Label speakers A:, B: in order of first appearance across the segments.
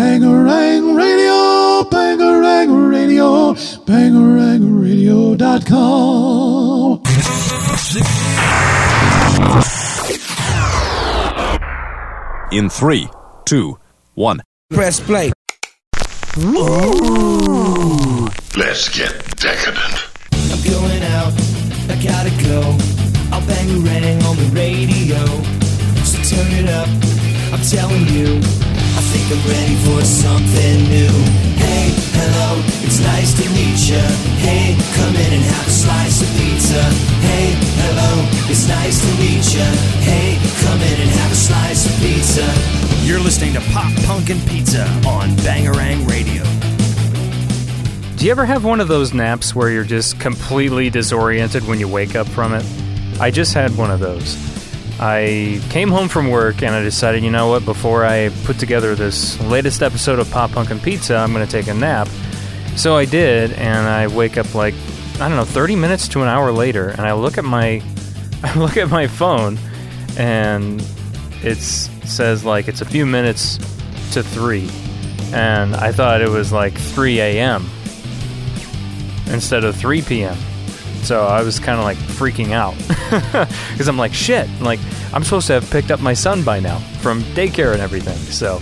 A: Bangarang Radio, Bangarang Radio, Bangarangradio.com.
B: In three, two, one.
C: Press play. Ooh.
D: Let's get decadent.
E: I'm going out, I gotta go. I'll bang a rang on the radio. So turn it up, I'm telling you. I think I'm ready for something new. Hey, hello, it's nice to meet ya. Hey, come in and have a slice of pizza. Hey, hello, it's nice to meet ya. Hey, come in and have a slice of pizza.
F: You're listening to Pop Punk and Pizza on Bangarang Radio.
G: Do you ever have one of those naps where you're just completely disoriented when you wake up from it? I just had one of those. I came home from work and I decided, you know what, before I put together this latest episode of Pop Punk and Pizza, I'm going to take a nap. So I did, and I wake up like, I don't know, 30 minutes to an hour later, and I look at my I look at my phone and it says like it's a few minutes to 3. And I thought it was like 3 a.m instead of 3 p.m. So I was kind of like freaking out because I'm like, shit, like I'm supposed to have picked up my son by now from daycare and everything. So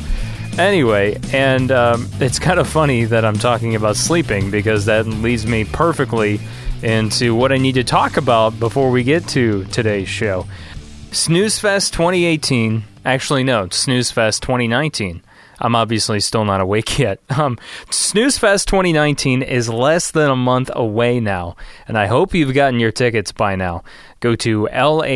G: anyway, and um, it's kind of funny that I'm talking about sleeping because that leads me perfectly into what I need to talk about before we get to today's show. Snooze Fest 2018, actually, no, Snooze Fest 2019. I'm obviously still not awake yet. Um, Snoozefest 2019 is less than a month away now, and I hope you've gotten your tickets by now. Go to lh-st.com.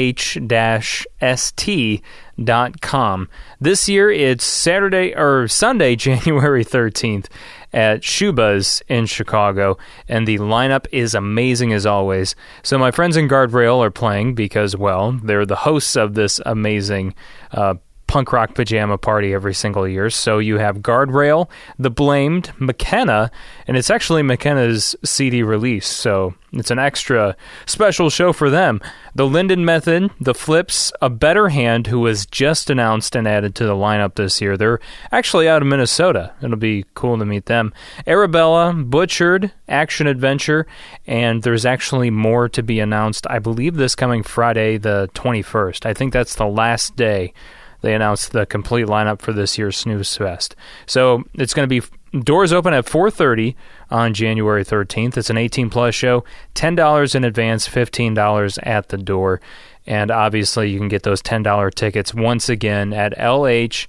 G: This year it's Saturday or Sunday, January 13th at Schubas in Chicago, and the lineup is amazing as always. So my friends in Guardrail are playing because, well, they're the hosts of this amazing uh, punk rock pajama party every single year. So you have Guardrail, The Blamed, McKenna, and it's actually McKenna's CD release. So it's an extra special show for them. The Linden Method, The Flips, A Better Hand, who was just announced and added to the lineup this year. They're actually out of Minnesota. It'll be cool to meet them. Arabella, Butchered, Action Adventure, and there's actually more to be announced. I believe this coming Friday, the 21st. I think that's the last day they announced the complete lineup for this year's Snooze Fest. So it's going to be doors open at 4:30 on January 13th. It's an 18 plus show. Ten dollars in advance, fifteen dollars at the door, and obviously you can get those ten dollar tickets once again at lh-st.com.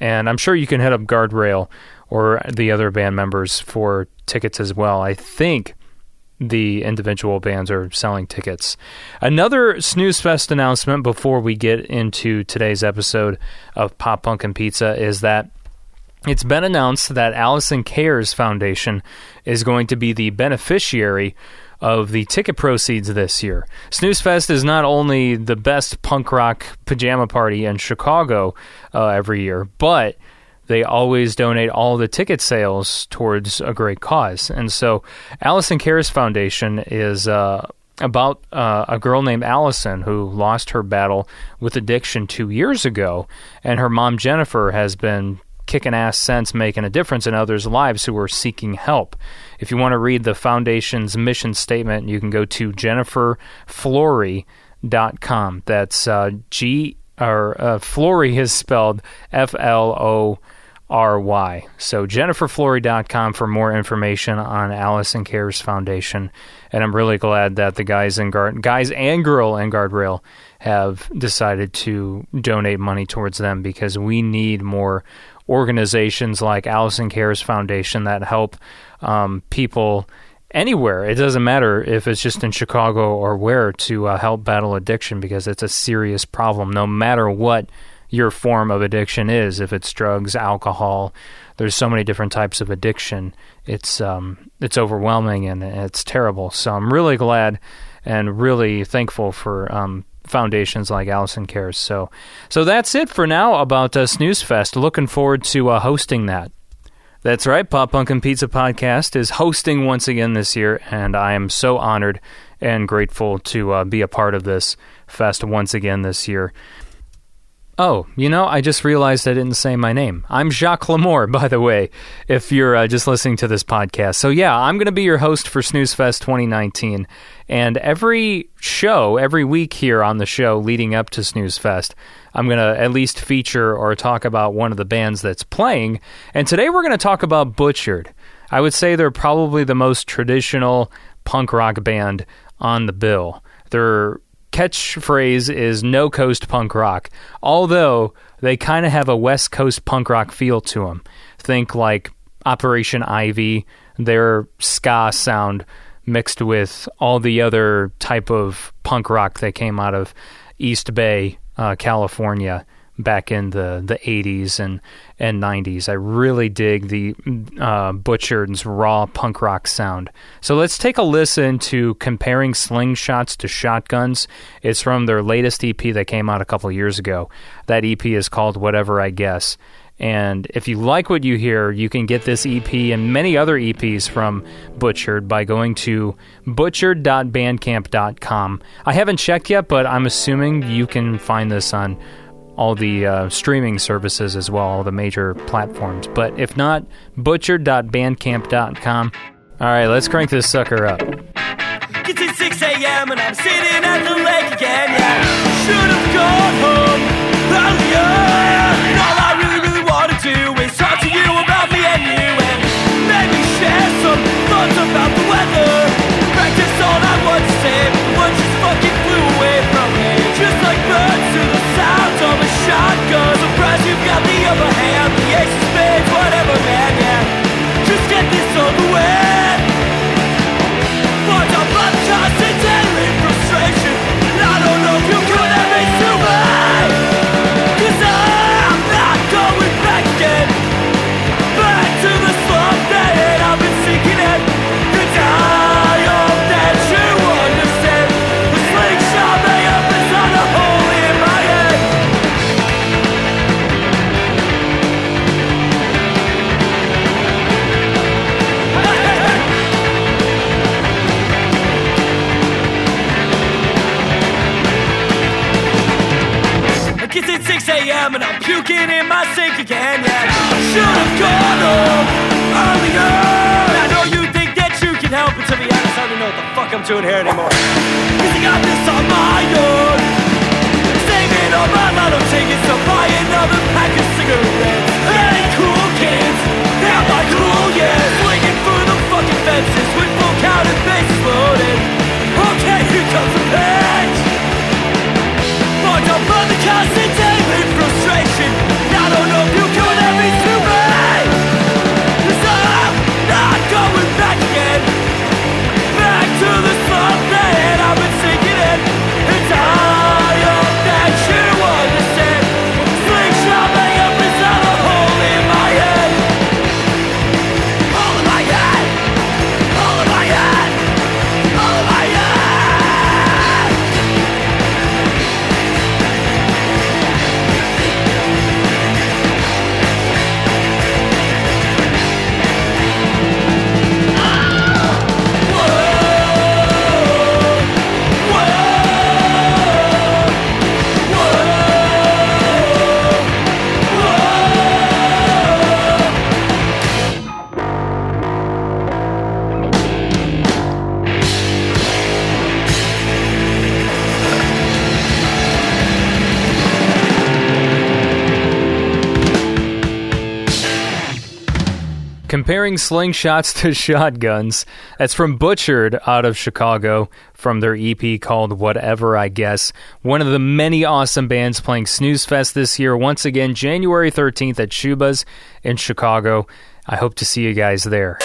G: And I'm sure you can hit up Guardrail or the other band members for tickets as well. I think the individual bands are selling tickets. Another Snooze Fest announcement before we get into today's episode of Pop Punk and Pizza is that it's been announced that Allison Cares Foundation is going to be the beneficiary of the ticket proceeds this year. Snooze Fest is not only the best punk rock pajama party in Chicago uh, every year, but they always donate all the ticket sales towards a great cause. And so, Allison Cares Foundation is uh, about uh, a girl named Allison who lost her battle with addiction two years ago, and her mom Jennifer has been kicking ass since making a difference in others' lives who are seeking help. If you want to read the foundation's mission statement, you can go to jenniferflory.com. That's uh, G or uh, Flory is spelled F L O R Y. So jenniferflory.com for more information on Allison Cares Foundation. And I'm really glad that the guys in guard guys and girl in guardrail have decided to donate money towards them because we need more organizations like Allison Cares Foundation that help um, people anywhere. It doesn't matter if it's just in Chicago or where to uh, help battle addiction because it's a serious problem, no matter what your form of addiction is. If it's drugs, alcohol, there's so many different types of addiction. It's um, it's overwhelming and it's terrible. So I'm really glad and really thankful for um, foundations like Allison Cares. So so that's it for now about uh, Snooze Fest. Looking forward to uh, hosting that. That's right. Pop Punk and Pizza Podcast is hosting once again this year, and I am so honored and grateful to uh, be a part of this fest once again this year. Oh, you know, I just realized I didn't say my name. I'm Jacques Lamour, by the way, if you're uh, just listening to this podcast. So, yeah, I'm going to be your host for Snooze Fest 2019. And every show, every week here on the show leading up to Snooze Fest, I'm going to at least feature or talk about one of the bands that's playing. And today we're going to talk about Butchered. I would say they're probably the most traditional punk rock band on the bill. Their catchphrase is no coast punk rock, although they kind of have a West Coast punk rock feel to them. Think like Operation Ivy, their ska sound mixed with all the other type of punk rock that came out of East Bay, uh, California back in the, the 80s and, and 90s. I really dig the uh, Butchered's raw punk rock sound. So let's take a listen to Comparing Slingshots to Shotguns. It's from their latest EP that came out a couple years ago. That EP is called Whatever I Guess. And if you like what you hear, you can get this EP and many other EPs from Butchered by going to butchered.bandcamp.com. I haven't checked yet, but I'm assuming you can find this on all the uh, streaming services as well, all the major platforms. But if not, butcher.bandcamp.com. All right, let's crank this sucker up.
E: It's at 6 a.m. and I'm sitting at the lake again, yeah. Should have gone home earlier. Upper hand. The ace of spades, whatever, man, yeah. Just get this over with. a.m. and I'm puking in my sink again, yeah. Should've gone home earlier. I know you think that you can help, but to be honest, I don't know what the fuck I'm doing here anymore. Cause I got this on my own. Saving all my lotto
G: slingshots to shotguns. That's from Butchered out of Chicago from their EP called Whatever I Guess. One of the many awesome bands playing Snooze Fest this year. Once again, January 13th at Schubas in Chicago. I hope to see you guys there.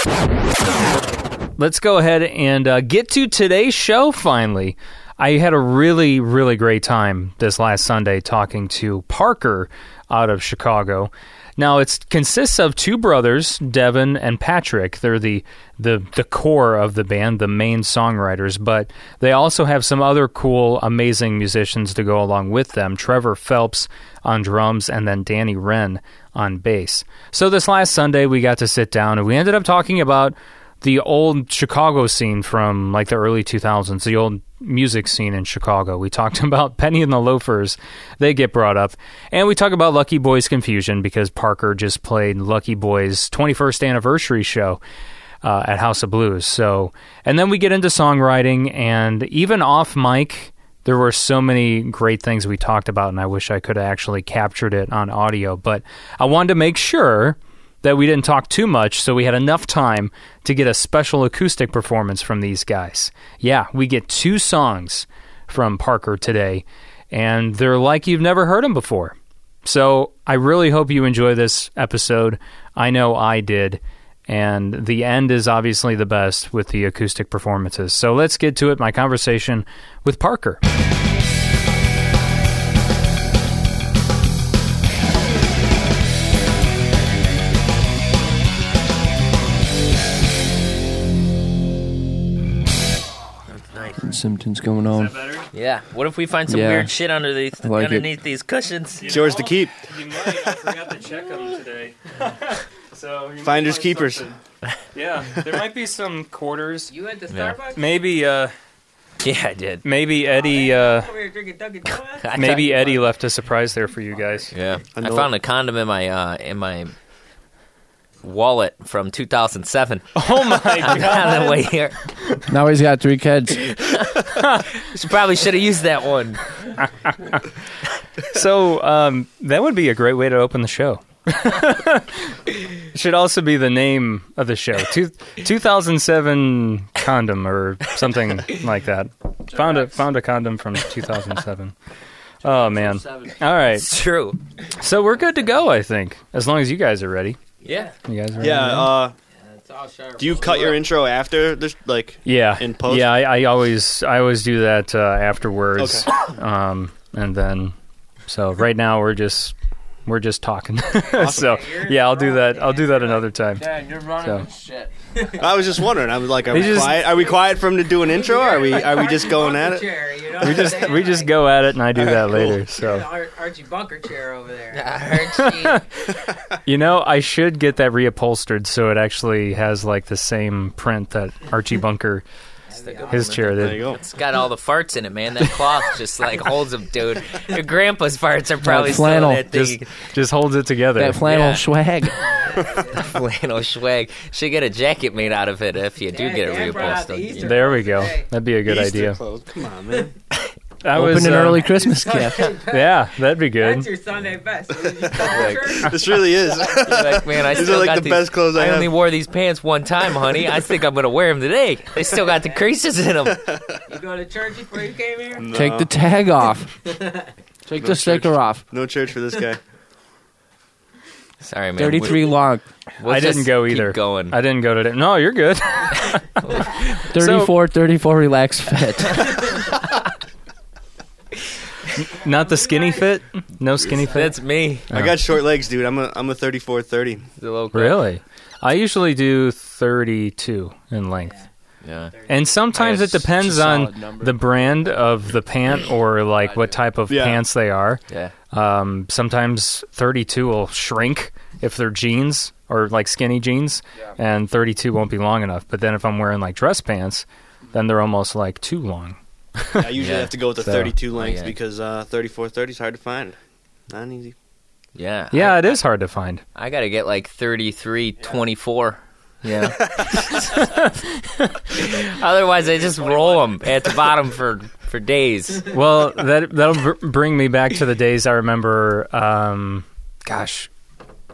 G: Let's go ahead and uh, get to today's show finally. I had a really, really great time this last Sunday talking to Parker out of Chicago. Now it consists of two brothers, Devin and Patrick. They're the, the the core of the band, the main songwriters, but they also have some other cool, amazing musicians to go along with them. Trevor Phelps on drums and then Danny Wren on bass. So this last Sunday we got to sit down and we ended up talking about the old Chicago scene from like the early 2000s, the old music scene in Chicago. We talked about Penny and the Loafers. They get brought up. And we talk about Lucky Boys Confusion because Parker just played Lucky Boys 21st anniversary show uh, at House of Blues. So, and then we get into songwriting and even off mic, there were so many great things we talked about, and I wish I could have actually captured it on audio. But I wanted to make sure that we didn't talk too much, so we had enough time to get a special acoustic performance from these guys. Yeah, we get two songs from Parker today, and they're like you've never heard them before. So I really hope you enjoy this episode. I know I did. And the end is obviously the best with the acoustic performances. So let's get to it. My conversation with Parker.
C: Symptoms going on.
H: Yeah. What if we find some
C: Yeah.
H: weird shit underneath
C: I like it.
H: underneath these cushions?
I: It's yours to keep.
G: You might. I forgot to check them today. so you might
I: Finders
G: find
I: keepers.
G: something. Yeah, there might be some quarters.
J: You went to
H: Yeah.
J: Starbucks?
G: Maybe, uh,
H: Yeah, I did.
G: maybe Eddie, uh,
J: Over here drinking Dunkin' Donuts?
H: I
G: maybe Eddie left a surprise there for you guys.
H: Yeah. I
I: know-
H: found a condom in my uh, in my wallet from 2007
G: Oh my
H: on
G: god!
H: the way here.
C: Now he's got three kids.
H: Should- Probably should have used that one.
G: So um, that would be a great way to open the show. Should also be the name of the show. Two, 2007 condom or something like that. Found a found a condom from 2007. Oh man! All right,
H: It's true.
G: so we're good to go. I think as long as you guys are ready.
H: Yeah.
G: You guys are ready?
I: Yeah. Uh,
J: It's all sharp.
I: do you cut your intro after this? Like,
G: Yeah,
I: in post?
G: Yeah, I, I always I always do that uh, afterwards. Um, and then so right now we're just we're just talking. so yeah, I'll do that. I'll do that another time.
J: Dad, you're running
G: So.
J: shit.
I: I was just wondering. I was like, are we
G: just-
I: quiet? Are we quiet for him to do an intro? Or are we? Are we just going at it?
J: Chair, you know
G: We just we just go at it, and I do that later. So
J: Archie Bunker chair over there.
H: Archie.
G: you know, I should get that reupholstered so it actually has like the same print that Archie Bunker his chair
I: There you
G: did.
I: go.
H: It's got all the farts in it, man. That cloth just like holds them, dude. Your grandpa's farts are probably still in
C: flannel.
H: that
G: Just
H: thing.
G: just holds it together.
C: That flannel
H: Yeah.
C: swag.
H: flannel swag. Should get a jacket made out of it if you do
J: Dad-
H: get it
J: Dad the
H: reupholstered.
G: There we go. That'd be a good
I: Easter
G: idea.
I: clothes. Come on, man.
G: I
C: Open
G: was,
C: an
G: uh,
C: early Christmas gift.
G: Yeah, that'd be good.
J: That's your Sunday best. Did you come?
I: This really is.
H: like, man, I
I: These
H: still
I: are like
H: got
I: the
H: these,
I: best clothes I
H: I
I: have.
H: only wore these pants one time, honey. I think I'm gonna wear them today. They still got the creases in them.
J: You go to church before you came here?
C: Take the tag off. Take the sticker off.
I: No church for this guy.
H: Sorry, man.
C: 33 long.
H: We'll
G: I didn't
H: just
G: go
H: keep
G: either.
H: Going.
G: I didn't go today. No, you're good.
C: 34, 34 relaxed fit.
G: Not the skinny fit. No skinny fit.
H: That's me.
I: I got short legs, dude. I'm a I'm a 34 30.
H: The little crap.
G: Really? I usually do 32 in length.
H: Yeah.
G: And sometimes it
C: guess
G: depends
C: it's a solid
G: on
C: number.
G: the brand of the pant or like what type of
I: Yeah.
G: pants they are.
H: Yeah.
G: Um, sometimes 32 will shrink if they're jeans or like skinny jeans, and 32 won't be long enough. But then if I'm wearing like dress pants, then they're almost like too long.
I: I usually
H: Yeah.
I: have to go with the
G: So-
I: 32 length
H: yeah.
I: because uh, 34 30 is hard to find. Not easy.
H: Yeah.
G: Yeah,
H: I,
G: it is hard to find.
H: I gotta get like 33, 24. Yeah. Otherwise, I just roll them at the bottom for for days.
G: well, that that'll br- bring me back to the days I remember. Um, gosh,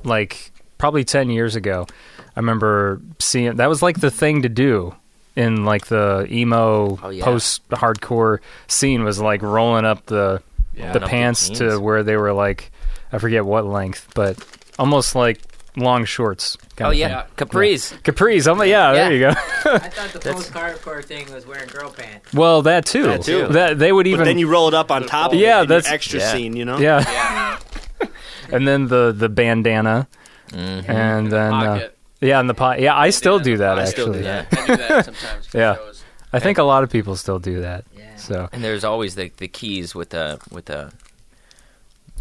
G: like probably ten years ago, I remember seeing that was like the thing to do in like the emo
H: Oh, yeah.
G: post hardcore scene was like rolling up the
H: Rolling
G: the
H: up the
G: pants to where they were like I forget what length, but almost like long shorts. kind
H: Oh
G: of
H: yeah,
G: thing.
H: capris.
G: capris. Oh my, yeah, there you go.
J: I thought the post hardcore thing was wearing girl pants.
G: well, that too.
I: That too.
G: That they would
I: But
G: even
I: then you roll it up on top of
G: Yeah,
I: it in your
G: that's-
I: extra
H: Yeah.
I: scene, you know?
G: Yeah. and then the the bandana,
H: Mm-hmm.
G: and then uh,
K: Pocket.
G: Yeah, and the pot. Yeah, I still do that
I: I still
G: actually.
I: do
H: Yeah.
K: I do that sometimes. for
G: Yeah.
K: shows.
G: I think a lot of people still do that.
J: Yeah.
G: So,
H: And there's always the the keys with the with the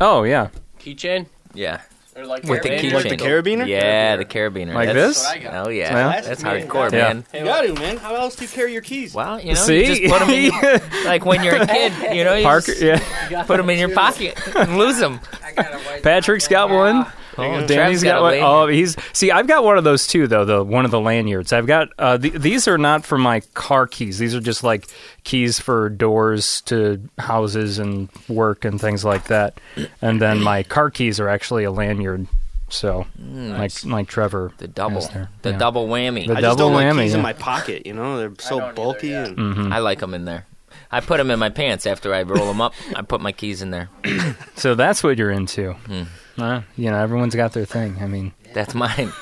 G: oh yeah,
K: Keychain.
H: yeah
C: Or like
H: with the
C: carabiner?
H: keychain.
I: Like the carabiner?
H: Yeah, the carabiner.
G: Like
H: That's-
G: this?
C: That's what I got.
H: Oh yeah,
G: Yeah.
H: that's
I: Man.
H: hardcore,
G: Yeah.
H: man.
I: You got to, man. How else do you carry your keys?
H: Well, you know,
G: See?
H: you just put them in your, like when you're a kid, you know, you
G: Parker,
H: just
G: yeah.
H: put them in your pocket and lose them.
J: I got a white
G: Patrick's got one.
H: Oh,
G: Danny's got, one. Oh, he's see. I've got one of those too, though. The one of the lanyards. I've got. Uh, th- these are not for my car keys. These are just like keys for doors to houses and work and things like that. And then my car keys are actually a lanyard. So, like like Trevor,
H: the double,
G: has there.
H: the
G: Yeah.
H: double whammy.
G: The
I: I just
G: double
I: don't like
G: whammy,
I: keys in my pocket. You know, they're so bulky.
C: either,
I: and
G: Mm-hmm.
H: I like them in there. I put them in my pants after I roll them up. I put my keys in there.
G: So that's what you're into.
H: Hmm.
G: Uh, you know, everyone's got their thing. I mean,
H: That's mine.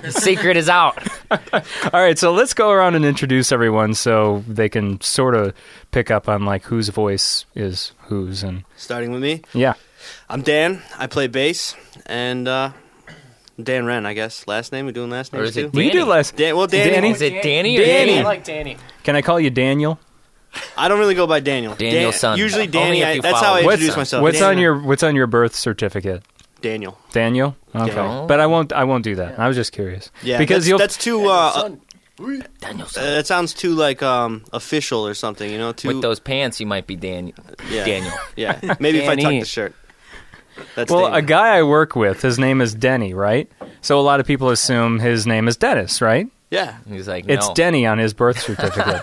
H: the secret is out.
G: all right. So let's go around and introduce everyone so they can sort of pick up on like whose voice is whose and
I: starting with me,
G: yeah.
I: I'm Dan. I play bass, and uh, Dan Wren, I guess. Last name? We doing last
H: Or is it
I: too?
G: We can do
H: Danny.
G: less.
I: Dan, well, Danny.
G: Danny?
H: Is it Danny or
I: Danny.
C: I
H: Danny?
C: like Danny.
G: Can I call you Daniel?
I: I don't really go by Daniel.
H: Daniel
I: Dan-
H: son.
I: Usually
H: Only
I: Danny.
H: if
I: I,
H: you
I: that's
H: follow
I: how I
H: his
I: introduce
H: son.
I: myself.
G: What's
I: Daniel.
G: on your What's on your birth certificate?
I: Daniel?
G: Daniel. Okay,
H: Daniel.
G: but I won't. I won't do that. I was just curious.
I: Yeah,
G: because
I: that's,
G: you'll.
I: that's too. Uh, uh,
H: Daniel
I: uh,
H: son.
I: that sounds too like um official or something. You know, too.
H: With those pants, you might be Daniel.
I: yeah.
H: Daniel.
I: Yeah, maybe if I tuck
C: Danny.
I: the shirt. That's
G: well,
I: Daniel.
G: a guy I work with, his name is Denny, right? So a lot of people assume his name is Dennis, right?
I: Yeah,
H: He's like,
G: It's. Denny on his birth certificate.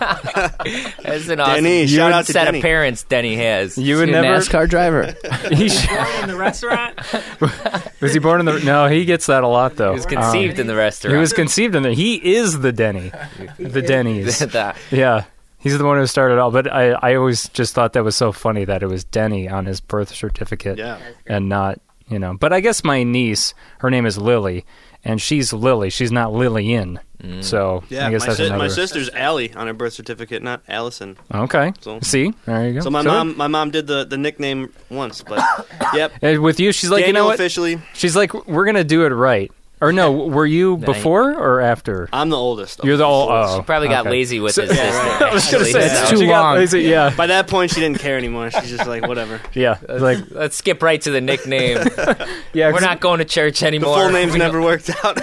H: That's an awesome
I: Denny. Shout out to
H: set
I: Denny.
H: of parents Denny has.
G: you would
C: Is he a
G: never.
C: NASCAR driver.
G: He sh-
J: in the restaurant.
G: was he born in the? No, he gets that a lot though.
H: He was conceived in the restaurant.
G: Um, he was conceived in the. He is the Denny, the Denny's.
H: The-
G: Yeah. He's the one who started it all, but I, I always just thought that was so funny that it was Denny on his birth certificate
I: yeah.
G: and not, you know. But I guess my niece, her name is Lily, and she's Lily. She's not Lillian. Mm. So
I: Yeah,
G: I guess
I: my,
G: that's
I: si-
G: another.
I: my sister's Allie on her birth certificate, not Allison.
G: Okay.
I: So-
G: See, there you go.
I: So my mom, my mom did the, the nickname once, but yep.
G: And with you, she's like,
I: Daniel
G: you know what?
I: officially,
G: She's like, we're gonna do it right. Or no, were you
H: Nice.
G: before or after?
I: I'm the oldest.
G: You're the old. Oh, She
H: Probably got
G: okay.
H: lazy with his sister.
G: I was gonna
H: actually,
G: say
H: so-
C: That's
G: she
C: too
G: got
C: long.
G: lazy, Yeah,
I: By that point, she didn't care anymore. She's just like, whatever.
G: yeah, like
H: Let's skip right to the nickname.
G: yeah.
H: We're not going to church
I: The
H: anymore.
I: full name's
H: We don't-
I: never worked out,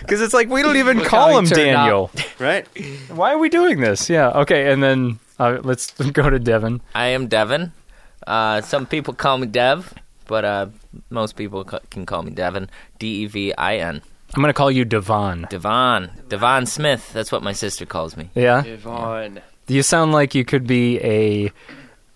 G: because it's like we don't even
C: Look
G: call
C: he
G: him
C: turned.
G: Daniel.
I: right?
G: Why are we doing this? Yeah. Okay, and then uh, let's go to Devin.
H: I am Devin. Uh, some people call me Dev, but uh, most people ca- can call me Devin. D E V I N.
G: I'm gonna call you Devon.
H: Devon. Devon Smith. That's what my sister calls me.
G: Yeah.
C: Yvonne.
G: You sound like you could be a.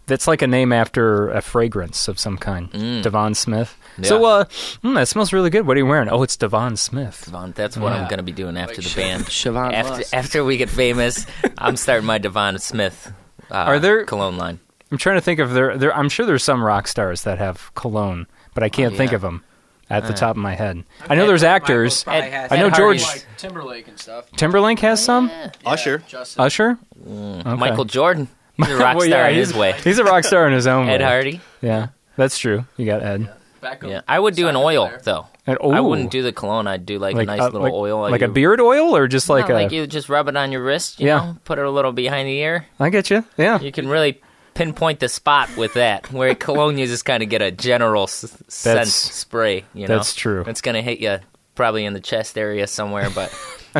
G: That's like a name after a fragrance of some kind.
H: Mm.
G: Devon Smith. Yeah. So,
H: Yeah.
G: uh, mm, that smells really good. What are you wearing? Oh, it's Devon Smith.
H: Devon. That's what I'm going to be doing after the band.
C: Siobhan
H: After,
C: Musk.
H: after we get famous, I'm starting my Devon Smith uh,
G: Are there-
H: cologne line.
G: I'm trying to think of there. There, I'm sure there's some rock stars that have cologne, but I can't
H: Oh,
G: think of them at the
H: Uh.
G: top of my head. I know there's actors.
H: Ed-
G: I know
H: Ed
G: George
C: Like Timberlake and stuff.
G: Timberlake has some.
I: Usher.
C: Justin.
G: Usher.
H: Michael Jordan. He's a rock
G: Well,
H: star
G: yeah,
H: in his way.
G: He's a rock star in his own
H: Ed
G: way.
H: Hardy.
G: Yeah, that's true. You got Ed.
C: Backup.
H: Yeah, I would do an oil
C: there.
H: though.
G: And,
H: I wouldn't do the cologne. I'd do like, a nice
G: uh,
H: little
G: like,
H: oil,
G: like a beard oil, or just like
H: No,
G: a.
H: like you just rub it on your wrist. You
G: Yeah.
H: know, put it a little behind the ear.
G: I get you. Yeah.
H: You can really pinpoint the spot with that. Where cologne, you just kind of get a general s- scent spray. You know,
G: that's true.
H: It's gonna hit you probably in the chest area somewhere, but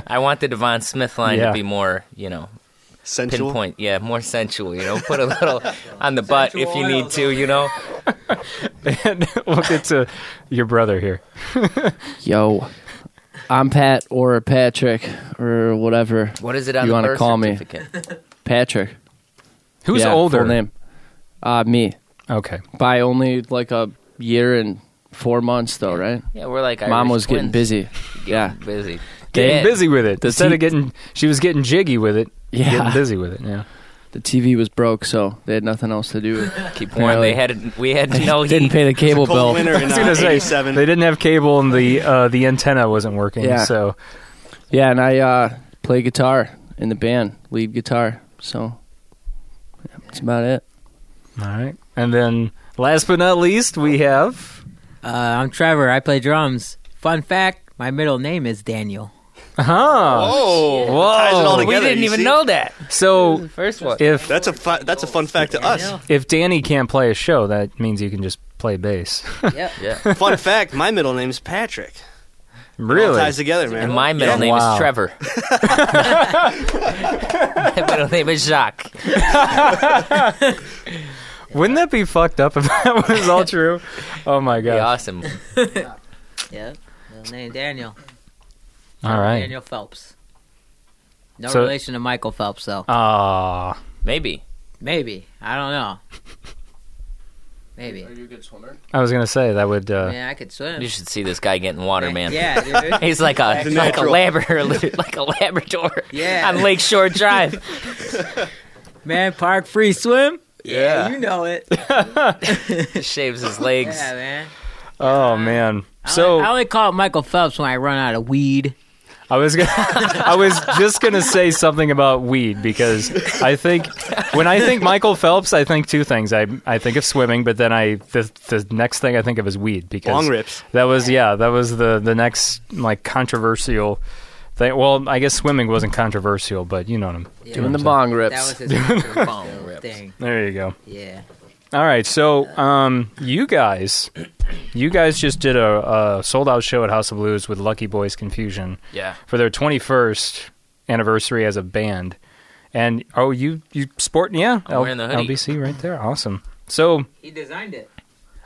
H: I want the Devon Smith line
G: Yeah.
H: to be more, you know,
I: Sensual.
H: pinpoint. Yeah, more sensual. You know, put a little on the butt if you need to. You know,
G: and we'll get to your brother here.
C: Yo, I'm Pat or Patrick or whatever.
H: what is it on
C: You
H: the
C: wanna
H: birth
C: call me? Patrick.
G: Who's
C: Yeah,
G: older?
C: Full name. Uh, me.
G: Okay.
C: By only like a year and four months, though, right?
H: Yeah, we're like
C: Mom
H: Irish
C: was getting busy.
H: Getting
C: Yeah.
H: busy.
G: Getting
H: Yeah.
G: busy with it.
C: The
G: Instead
C: T-
G: of getting, she was getting jiggy with it.
C: Yeah.
G: Getting busy with it. Yeah.
C: The TV was broke, so they had nothing else to do.
H: Keep warm. They had we had no
C: Didn't pay the cable
I: Cold
C: bill.
I: winter
G: I
I: in
G: was
I: uh,
G: gonna say
I: 87.
G: they didn't have cable and the uh, the antenna wasn't working.
C: Yeah.
G: So
C: Yeah, and I uh, play guitar in the band, lead guitar. So yeah, that's about it.
G: all right. And then last but not least, we have
J: Uh, I'm Trevor. I play drums. Fun fact: my middle name is Daniel.
G: Huh.
I: Whoa.
G: Whoa.
I: Ties it all
H: we
I: together,
H: didn't
I: you
H: even
I: see?
H: know that.
G: So
H: First one.
G: if
I: That's a fu- that's a fun fact to us.
G: if Danny can't play a show, that means you can just play bass.
J: Yep.
H: Yeah.
I: Fun fact: my middle name's Patrick. It all
G: really?
I: ties together, man.
H: And my middle name
G: Wow.
H: is Trevor. my middle name is Jacques.
G: Wouldn't that be fucked up if that was all true? Oh my
H: Yeah,
G: god!
H: awesome.
J: Yeah. Middle name Daniel.
G: All right.
J: Daniel Phelps. No
G: So-
J: relation to Michael Phelps, though.
G: Ah,
H: Maybe.
J: Maybe. I don't know. Maybe.
C: Are you a good swimmer?
G: I was gonna say that would. Uh,
J: yeah, I could swim.
H: You should see this guy getting water, man.
J: Yeah, dude.
H: He's like a
I: The
H: like a
I: natural.
H: Labrador, like a Labrador
J: Yeah.
H: on Lakeshore Drive.
J: Man, park free swim.
H: Yeah.
J: you know it.
H: Shaves his legs.
J: Yeah, man.
G: oh man.
J: I
G: So
J: only, I only call it Michael Phelps when I run out of weed.
G: I was gonna, I was just gonna say something about weed because I think when I think Michael Phelps, I think two things. I I think of swimming, but then I the the next thing I think of is weed because
I: Long rips.
G: That was yeah, that was the the next like controversial thing. Well, I guess swimming wasn't controversial, but you know what I'm
J: Yeah.
C: Doing the bong
J: That
C: rips.
J: was his controversial
H: Bong rips.
J: thing.
G: There you go.
J: Yeah.
G: All right, so um, you guys, you guys just did a, a sold out show at House of Blues with Lucky Boys Confusion
H: Yeah.
G: for their 21st anniversary as a band. And oh, you you sport yeah,
H: I'm wearing the hoodie.
G: LBC right there, awesome. So
J: He designed it.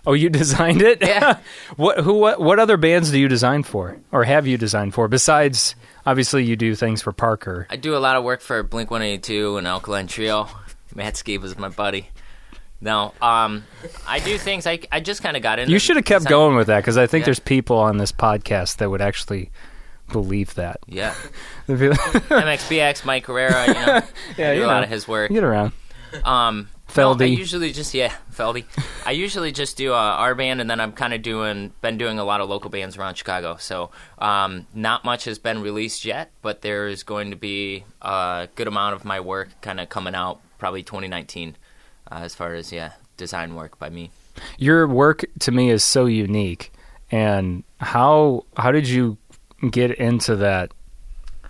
G: oh, you designed it?
H: Yeah.
G: what who what what other bands do you design for, or have you designed for? Besides, obviously, you do things for Parker.
H: I do a lot of work for Blink 182 and Alkaline Trio. Matt Skiba's my buddy. No, um, I do things. I, I just kind of got into.
G: You should have kept
H: design-
G: going with that because I think
H: Yeah.
G: there's people on this podcast that would actually believe that.
H: Yeah,
G: They'd be like-
H: MXPX, Mike Herrera. You know,
G: Yeah, you
H: a lot of his work.
G: Get around.
H: Um, no, I usually just yeah, Feldy. I usually just do uh, our band, and then I'm kind of doing been doing a lot of local bands around Chicago. So um, not much has been released yet, but there is going to be a good amount of my work kind of coming out probably 2019, uh, as far as yeah design work by me.
G: Your work to me is so unique, and how how did you get into that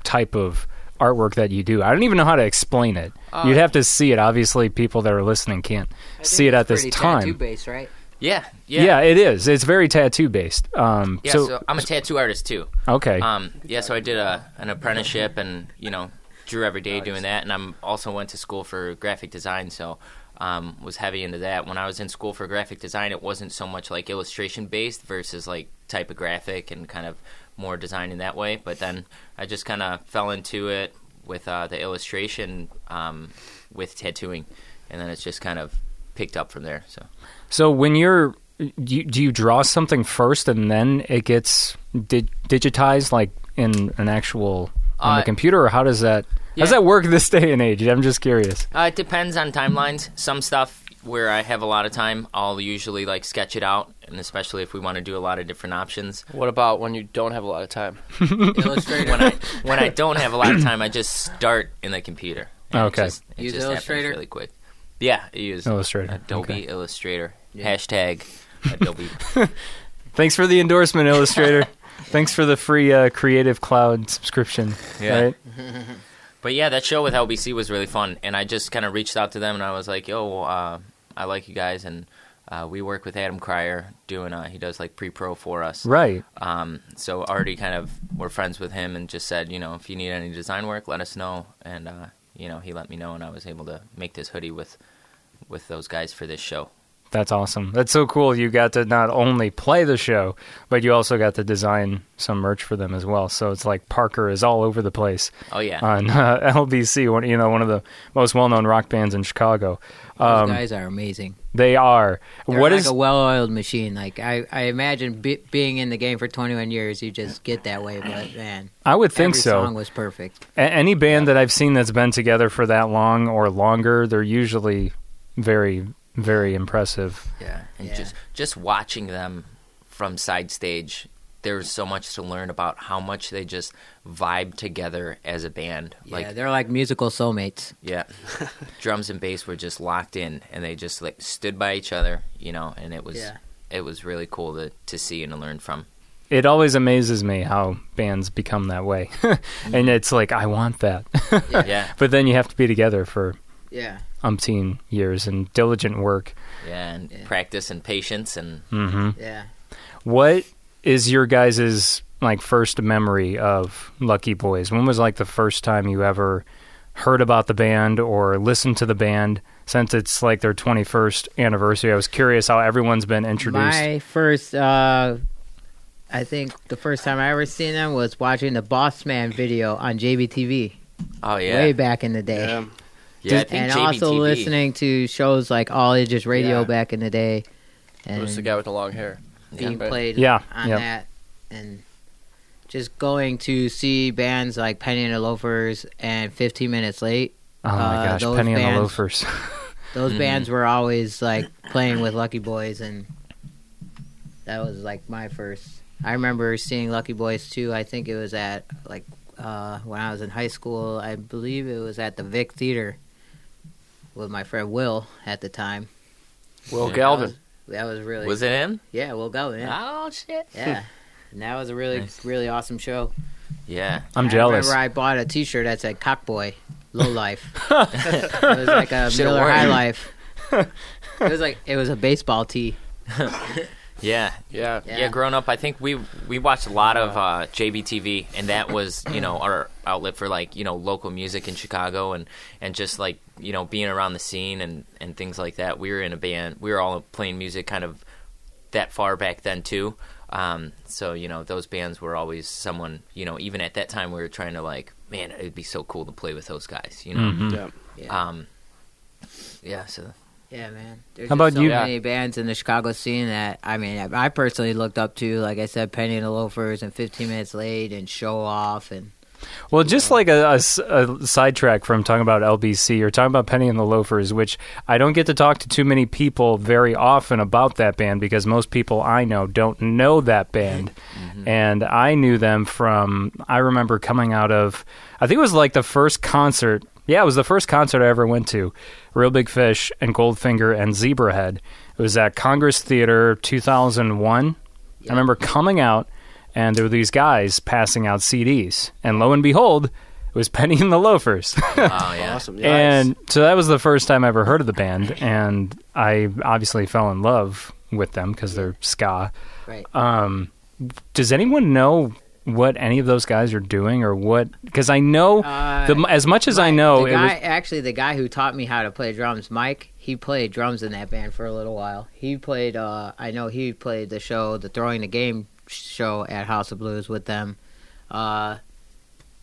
G: type of artwork that you do? I don't even know how to explain it.
H: Uh,
G: You'd have to see it. Obviously, people that are listening can't see it at this
J: Pretty
G: time.
J: tattoo based, right?
H: Yeah, yeah,
G: Yeah. it is. It's very tattoo based. Um,
H: Yeah,
G: so,
H: so, I'm a tattoo artist too.
G: okay,
H: Um, yeah, so I did a an apprenticeship and you know drew every day doing that, and I'm also went to school for graphic design, so um, was heavy into that. When I was in school for graphic design, it wasn't so much like illustration based versus like typographic and kind of more design in that way. But then I just kind of fell into it with uh, the illustration um, with tattooing, and then it's just kind of picked up from there. So.
G: so when you're do you, do you draw something first and then it gets di- digitized like in an actual on the
H: Uh,
G: computer, or how does that how
H: yeah.
G: does that work this day and age? I'm just curious.
H: Uh, it depends on timelines. Some stuff where I have a lot of time, I'll usually like sketch it out, and especially if we want to do a lot of different options.
C: What about when you don't have a lot of time?
J: Illustrator.
H: When I when I don't have a lot of time, I just start in the computer. and it
G: Okay.
H: just- it
J: Use
H: just
J: Illustrator?
H: really quick. Yeah, I use
G: Illustrator.
H: Adobe
G: Okay.
H: Illustrator. Hashtag Adobe.
G: Thanks for the endorsement, Illustrator. Thanks for the free uh, Creative Cloud subscription.
H: Yeah.
G: Right?
H: But yeah, that show with LBC was really fun, and I just kind of reached out to them, and I was like, "Yo, uh, I like you guys," and uh, we work with Adam Cryer doing. Uh, he does like pre-pro for us,
G: Right.
H: Um, so already kind of we're friends with him, and just said, you know, if you need any design work, let us know, and uh, you know, he let me know, and I was able to make this hoodie with with those guys for this show.
G: That's awesome. That's so cool. You got to not only play the show, but you also got to design some merch for them as well. So it's like Parker is all over the place
H: Oh yeah,
G: on uh, LBC, one, you know, one of the most well-known rock bands in Chicago.
J: Those
G: Um,
J: guys are amazing.
G: they are.
J: They're
G: what
J: like
G: is
J: a well-oiled machine. Like I, I imagine be, being in the game for 21 years, you just get that way. But man,
G: I would think
J: every
G: so.
J: song was perfect.
G: A- any band that I've seen that's been together for that long or longer, they're usually very, very impressive.
H: yeah, and
J: Yeah.
H: just just watching them from side stage. There's so much to learn about how much they just vibe together as a band.
J: Yeah,
H: Like
J: they're like musical soulmates.
H: Yeah. Drums and bass were just locked in and they just like stood by each other, you know, and it was
J: Yeah.
H: it was really cool to to see and to learn from.
G: it always amazes me how bands become that way, and mm-hmm. it's like I want that,
H: Yeah.
G: but then you have to be together for
J: Yeah.
G: Umpteen years and diligent work.
H: Yeah, and practice and patience and
G: hmm
J: Yeah.
G: What is your guys' like first memory of Lucky Boys? When was like the first time you ever heard about the band or listened to the band? Since it's like their 21st anniversary, I was curious how everyone's been introduced.
J: My first, uh, I think the first time I ever seen them was watching the Boss Man video on JBTV
H: oh yeah,
J: way back in the day.
I: Yeah.
H: Yeah. I think
J: and
H: JBTV.
J: also listening to shows like All Ages Radio
C: Yeah.
J: back in the day.
C: It was the guy with the long hair.
J: being
C: right.
J: played
G: Yeah,
J: on
G: yep.
J: that. And just going to see bands like Penny and the Loafers and 15 Minutes Late.
G: oh my
J: uh,
G: gosh,
J: those
G: Penny and the Loafers.
J: Those
H: Mhm.
J: bands were always like playing with Lucky Boys, and that was like my first. I remember seeing Lucky Boys too. I think it was at like uh, when I was in high school. I believe it was at the Vic Theater with my friend Will at the time.
C: Will
H: Yeah.
C: Galvin.
J: That was really
H: Was it him?
J: yeah, Will Galvin. Yeah,
H: Oh shit.
J: yeah. And that was a really
H: Nice.
J: really awesome show.
H: Yeah.
G: I'm
J: I
G: jealous.
J: remember I bought a T-shirt that said "Cockboy Low Life." it was like a
H: Should've
J: Miller High. Life. it was like it was a baseball tee.
H: Yeah.
C: Yeah.
H: Yeah. growing up, I think we we watched a lot of uh, JBTV, and that was you know our outlet for like you know local music in Chicago, and and just like you know being around the scene and and things like that. We were in a band. We were all playing music kind of that far back then too. Um, so you know those bands were always someone you know even at that time we were trying to like man it'd be so cool to play with those guys you know
G: Mhm.
I: Yeah.
J: Yeah.
H: um yeah so
J: Yeah, man. There's
G: How about
J: so
G: you?
J: many bands in the Chicago scene that I mean, I personally looked up to. Like I said, Penny and the Loafers and 15 Minutes Late and Show Off and
G: Well, just like a sidetrack from talking about LBC, you're talking about Penny and the Loafers, which I don't get to talk to too many people very often about that band because most people I know don't know that band. Mm-hmm. And I knew them from, I remember coming out of, I think it was like the first concert. Yeah, it was the first concert I ever went to. Reel Big Fish and Goldfinger and Zebrahead. It was at Congress Theater 2001. I remember coming out and there were these guys passing out CDs, and lo and behold, it was Penny and the Loafers.
H: oh yeah
I: Awesome. Yeah,
G: and so that was the first time I ever heard of the band, and I obviously fell in love with them because they're ska.
J: right.
G: Um, does anyone know what any of those guys are doing, or what? Because I know
J: Uh,
G: the, as much as I know,
J: guy,
G: was
J: actually the guy who taught me how to play drums, Mike. He played drums in that band for a little while. He played. uh I know he played the show, the Throwing the Game show at House of Blues with them. Uh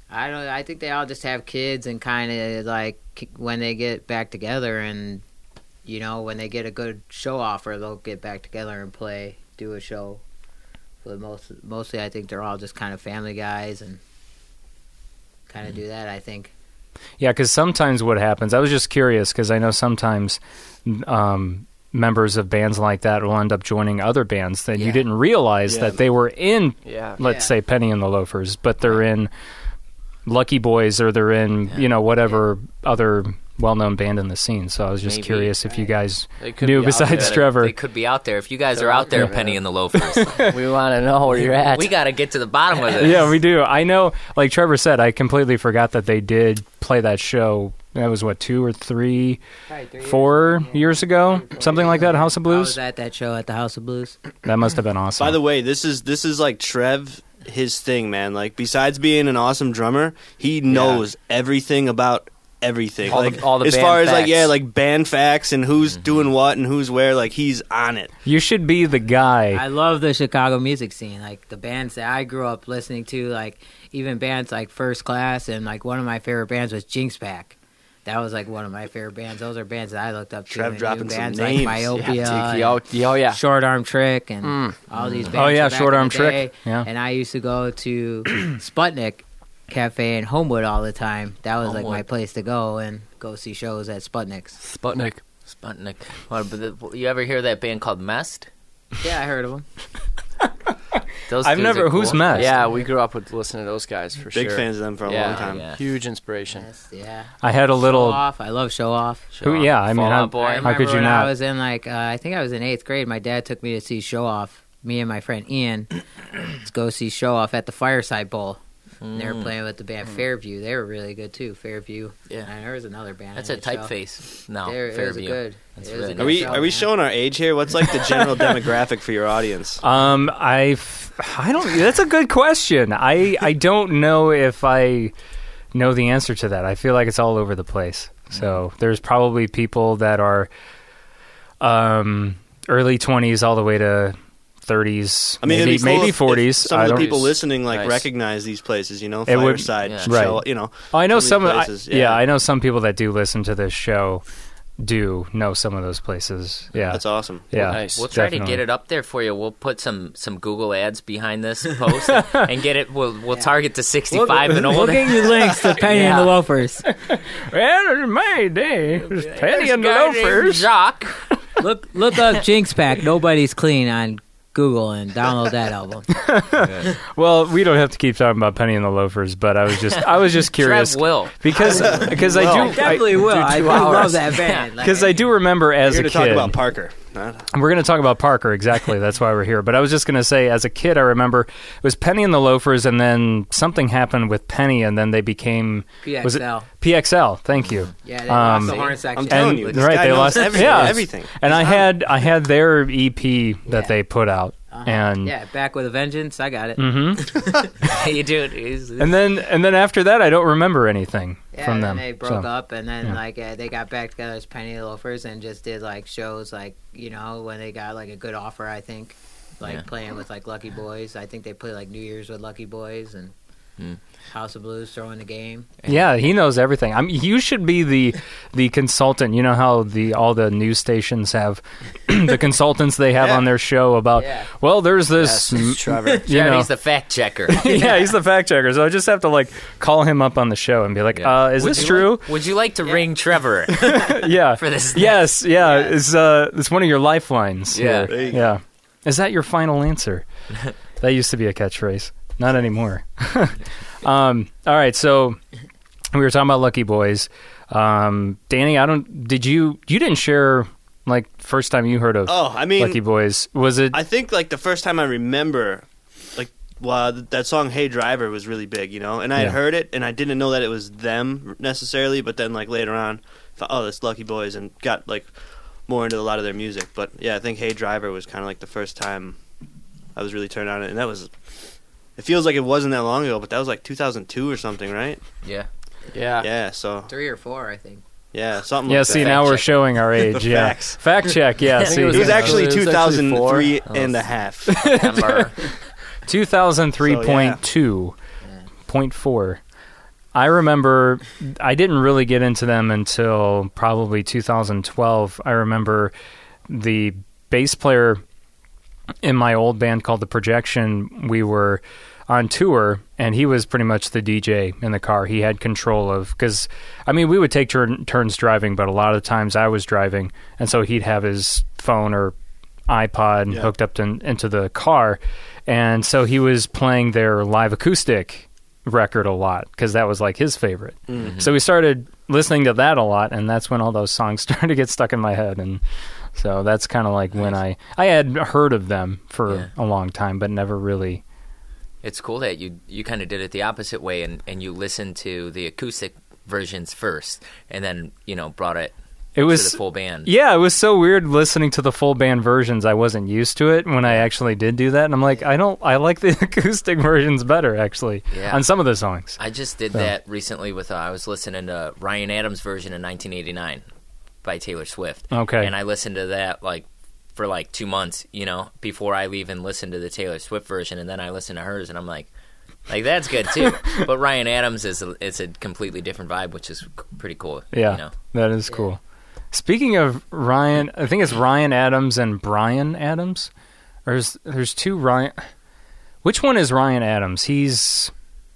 J: I don't. I think they all just have kids and kind of like when they get back together and you know when they get a good show offer, they'll get back together and play, do a show. But most mostly, I think they're all just kind of family guys and kind of do that. I think.
G: Yeah, because sometimes what happens, I was just curious because I know sometimes um, members of bands like that will end up joining other bands that you didn't realize
I: Yeah.
G: that they were in,
C: Yeah.
G: let's
J: Yeah.
G: say, Penny and the Loafers, but they're in Lucky Boys or they're in, you know, whatever other well known band in the scene. So I was just
H: Maybe.
G: curious if you guys
C: could
G: knew
C: be
G: besides
C: there.
G: Trevor.
H: they could be out there if you guys
C: They're
H: are
C: out
H: out there
C: there,
H: penny
C: man.
H: in the loafers
C: We want to know where you're at.
H: we got to get to the bottom of this
G: yeah, we do. I know, like Trevor said, I completely forgot that they did play that show. That was what, two or three, four years ago? Something like that, House of
J: I
G: Blues?
J: was at that show at the House of Blues.
G: That must have been awesome.
I: By the way, this is this is like Trev his thing, man. Like besides being an awesome drummer, he knows everything about everything.
C: All the-
I: like
C: all the
I: as
C: band
I: far as like yeah, like band facts and who's doing what and who's where. Like he's on it.
G: You should be the guy.
J: I love the Chicago music scene, like the bands that I grew up listening to, like even bands like First Class, and like one of my favorite bands was Jinx Pack. That was like one of my favorite bands. Those are bands that I looked up to.
I: Trev
J: and
I: dropping
J: even
I: some
J: bands
I: names.
J: like Myopia,
C: Tiki,
J: and
C: oh, oh, yeah.
J: Short Arm Trick, and
C: Mm.
J: all these bands.
G: Oh, yeah, Short Arm Trick.
J: day.
G: Yeah.
J: And I used to go to Sputnik Cafe in Homewood all the time. That was like my
H: Homewood.
J: place to go and go see shows at Sputnik's.
C: Sputnik.
H: Sputnik. What, but the, you ever hear that band called Mest?
J: Yeah, I heard of them.
H: Those
G: I've
H: dudes
G: never.
H: are
G: Who's
H: cool.
G: Mest?
C: Yeah, we grew up with listening to those guys for sure.
I: Big
C: sure.
I: fans of them for a
C: Yeah,
I: long time.
H: yeah.
C: Huge inspiration.
J: Yes, yeah.
G: I had a
J: Show
G: little.
J: off. I love show off.
H: Show
G: Who-
H: off.
G: yeah, I mean,
H: Fall
G: how-
H: Out Boy.
J: I
G: How
J: remember
G: could you
J: when
G: not?
J: I was in like uh, I think I was in eighth grade. My dad took me to see Show Off me and my friend Ian let's go see show off at the Fireside Bowl. And they were playing with the band Fairview. They were really good too. Fairview.
H: Yeah.
J: And there was another band.
H: That's a typeface. No,
J: There, it was a
H: Fairview.
J: good.
H: That's
J: it was
H: really
J: a
H: nice.
I: Are we
J: good
I: are
J: show,
I: we
J: man.
I: showing our age here? What's like the general demographic for your audience?
G: Um, I, f- I don't. That's a good question. I, I don't know if I know the answer to that. I feel like it's all over the place. So there's probably people that are, um, early twenties all the way to thirties.
I: I mean,
G: maybe,
I: cool
G: maybe
I: if- if
G: forties.
I: Some
G: I
I: of the
G: don't.
I: people listening like
C: Nice.
I: recognize these places. You know,
G: It would-
I: Fireside,
H: Yeah.
I: Show,
G: Right.
I: You know,
G: Oh, I know
I: some
G: some.
I: of these
G: I,
I: places,
G: yeah.
I: yeah.
G: I know some people that do listen to this show do know some of those places. Yeah,
I: that's awesome.
G: yeah.
C: Nice.
H: We'll try to get it up there for you. We'll put some some Google ads behind this post and get it. We'll we'll target to sixty five and
J: We'll
H: older.
J: get you links to Penny and the Loafers.
G: Well, in my day, it was Penny
H: This
G: and the Loafers.
H: Jacques.
J: Look look up Jinx Pack. Nobody's clean on Google and download that album.
G: Well, we don't have to keep talking about Penny and the Loafers, but I was just I was just curious
H: Trev will.
G: because because I do
J: Definitely will. I,
H: two
J: I love that band. Like,
G: because I do remember as
I: Here
G: a kid.
I: talk about Parker. Not-
G: we're going to talk about Parker exactly. That's why we're here. But I was just going to say, as a kid, I remember it was Penny and the Loafers, and then something happened with Penny, and then they became was it
J: PXL.
G: PXL? Thank you.
J: Yeah, they
G: Um,
J: lost the horn section.
I: I'm telling
G: And-
I: you, this
G: right,
I: guy
G: they
I: knows
G: lost
I: everything.
G: yeah.
I: everything.
G: And I had I had their EP that
J: Yeah.
G: they put out,
J: Uh-huh.
G: and
J: yeah, back with a vengeance. I got it.
G: Mm-hmm.
H: you do it. He's-
G: and then and then after that, I don't remember anything
J: Yeah,
G: from
J: and
G: them.
J: then they broke
G: so.
J: up, and then
G: yeah.
J: like uh, they got back together as Penny Loafers and just did like shows like you know when they got like a good offer. I think like
H: Yeah.
J: playing with like Lucky Boys. I think they played like New Year's with Lucky Boys and
H: Hmm.
J: House of Blues throwing the game.
G: Yeah, he knows everything. I mean, you should be the the consultant. You know how the all the news stations have the consultants they have
I: Yeah.
G: on their show about.
J: Yeah.
G: Well, there's this.
C: Yes, it's Trevor.
G: you know,
H: He's the fact checker.
G: yeah, he's the fact checker. So I just have to like call him up on the show and be like,
H: Yeah.
G: uh, "Is
H: Would
G: this true?"
H: like- would you like to ring Trevor?
G: yeah.
H: for this
G: Yes. Yeah. It's uh, it's one of your lifelines.
H: Yeah.
I: There you go.
G: Yeah. Is that your final answer? that used to be a catchphrase. Not anymore. um, all right. So we were talking about Lucky Boys. Um, Danny, I don't. Did you? You didn't share like first time you heard of
I: Oh, I mean,
G: Lucky Boys? Was it?
I: I think like the first time I remember, like, well, that song "Hey Driver" was really big, you know, and I had
G: Yeah.
I: heard it, and I didn't know that it was them necessarily, but then like later on, thought, oh, that's Lucky Boys, and got like more into a lot of their music. But yeah, I think "Hey Driver" was kind of like the first time I was really turned on it, and that was. It feels like it wasn't that long ago, but that was like 2002 or something, right?
H: yeah.
C: Yeah.
I: Yeah, so
J: Three or four, I think.
I: yeah, something.
G: yeah.
I: like
G: See,
I: that.
G: now we're
H: check.
G: showing our age. Yeah.
I: facts.
G: Fact check. Yeah. see,
C: it
I: It was actually
C: It was actually
I: 2003
C: four.
I: and a half.
H: September.
G: 2003.2.4. I remember I didn't really get into them until probably 2012. I remember the bass player in my old band called The Projection, we were on tour and he was pretty much the DJ in the car. He had control of because I mean we would take turn, turns driving, but a lot of times I was driving, and so he'd have his phone or iPod
I: Yeah.
G: hooked up to, into the car, and so he was playing their live acoustic record a lot because that was like his favorite. Mm-hmm. So we started listening to that a lot, and that's when all those songs started to get stuck in my head, and so that's kind of like when I I had heard of them for
H: Yeah.
G: a long time, but never really.
H: It's cool that you you kind of did it the opposite way, and and you listened to the acoustic versions first, and then you know brought it
G: It
H: to
G: was
H: the full band.
G: Yeah, it was so weird listening to the full band versions. I wasn't used to it when I actually did do that, and I'm like, I don't. I like the acoustic versions better actually
H: Yeah.
G: on some of the songs.
H: I just did
G: So.
H: that recently with uh, I was listening to Ryan Adams' version in 1989 by Taylor Swift.
G: Okay.
H: and I listened to that like for like two months, you know, before I even listened to the Taylor Swift version, and then I listened to hers, and I'm like, like that's good too. but Ryan Adams is a, it's a completely different vibe, which is c- pretty cool.
G: Yeah,
H: you know.
G: that is cool. Speaking of Ryan, I think it's Ryan Adams and Bryan Adams. There's there's two Ryan. Which one is Ryan Adams? He's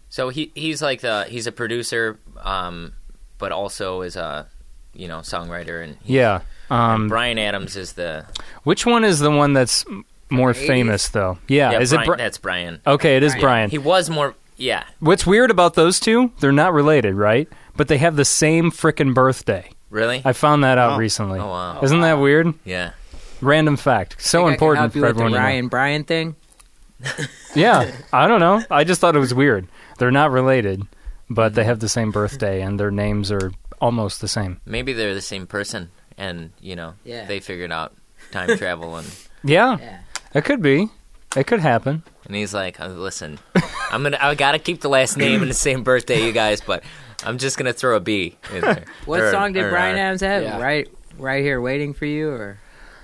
H: So he he's like the he's a producer, um, but also is a you know songwriter, and
G: yeah. Um,
H: Bryan Adams is the
G: which one is the one that's more
J: 80s?
G: famous though? Yeah,
H: yeah
G: is
H: Bryan,
G: it? Bri-
H: that's Bryan.
G: okay, it is
J: Bryan.
G: Bryan.
H: He was more yeah.
G: What's weird about those two? They're not related, right? But they have the same frickin' birthday.
H: Really?
G: I found that out
I: Oh.
G: recently.
H: Oh wow.
G: Isn't that weird?
H: Yeah.
G: Random fact. So
J: Think I can
G: important
J: help you
G: for
J: with the
G: everyone. to.
J: Ryan Bryan thing.
G: Yeah, I don't know. I just thought it was weird. They're not related, but they have the same birthday and their names are almost the same.
H: Maybe they're the same person, and you know,
J: Yeah.
H: they figured out time travel, and
G: Yeah,
J: Yeah.
G: it could be. It could happen.
H: and he's like, "Uh, "Listen, I'm gonna, I gotta keep the last name and the same birthday, you guys, but I'm just gonna throw a B." In there.
J: What
H: Or-
J: song did
H: or,
J: Bryan
H: uh,
J: Adams have?
C: yeah.
J: Right, right here, waiting for you, or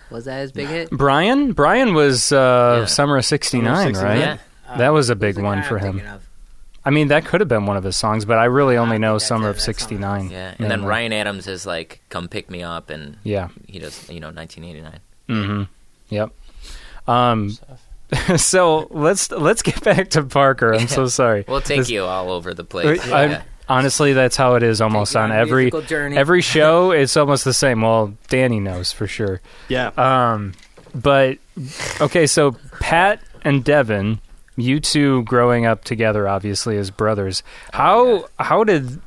J: was that his big hit?
G: Bryan? Bryan was uh,
H: Yeah.
G: Summer of 69, right?
H: Yeah,
G: That was a big
J: Who's the
G: one for him.
J: of?
G: I mean, that could have been one of his songs, but I really only
J: I
G: know Summer
J: it.
G: of 69.
H: yeah, and then Ryan Adams is like, "Come pick me up," and
G: Yeah.
H: he does, you know, 1989.
G: Mm-hmm. Yep. Um, so let's let's get back to Parker. I'm so sorry.
H: We'll take
G: This-
H: you all over the place.
G: I-
H: Yeah.
G: honestly, that's how it is almost
J: Take you
G: on every
J: journey.
G: every show. It's almost the same. Well, Danny knows for sure.
I: Yeah.
G: Um, but okay, so Pat and Devin, you two growing up together, obviously as brothers. How how did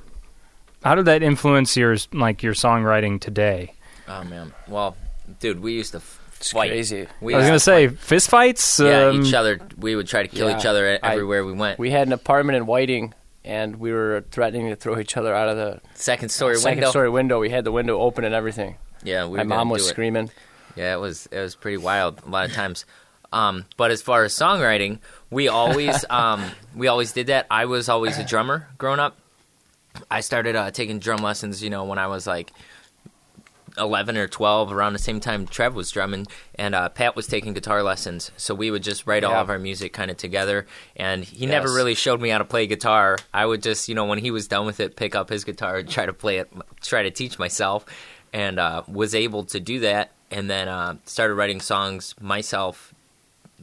G: how did that influence your like your songwriting today?
H: Oh man, well, dude, we used to
C: It's
H: fight.
C: crazy.
H: We
G: I was gonna
H: to
G: say fist fights.
H: Yeah,
G: um,
H: each other. We would try to kill
C: Yeah,
H: each other
C: I-
H: everywhere we went.
C: We had an apartment in Whiting, and we were threatening to throw each other out of the
H: Second story
C: second
H: window.
C: story window. We had the window open and everything.
H: Yeah, we
C: My mom was
H: do it.
C: screaming.
H: Yeah, it was it was pretty wild a lot of times. Um, but as far as songwriting, we always um, we always did that. I was always a drummer growing up. I started uh, taking drum lessons, you know, when I was like eleven or twelve, around the same time Trev was drumming, and uh, Pat was taking guitar lessons. So we would just write all of our music kind of together. And he never really showed me how to play guitar. I would just, you know, when he was done with it, pick up his guitar and try to play it, try to teach myself, and uh, was able to do that. And then uh, started writing songs myself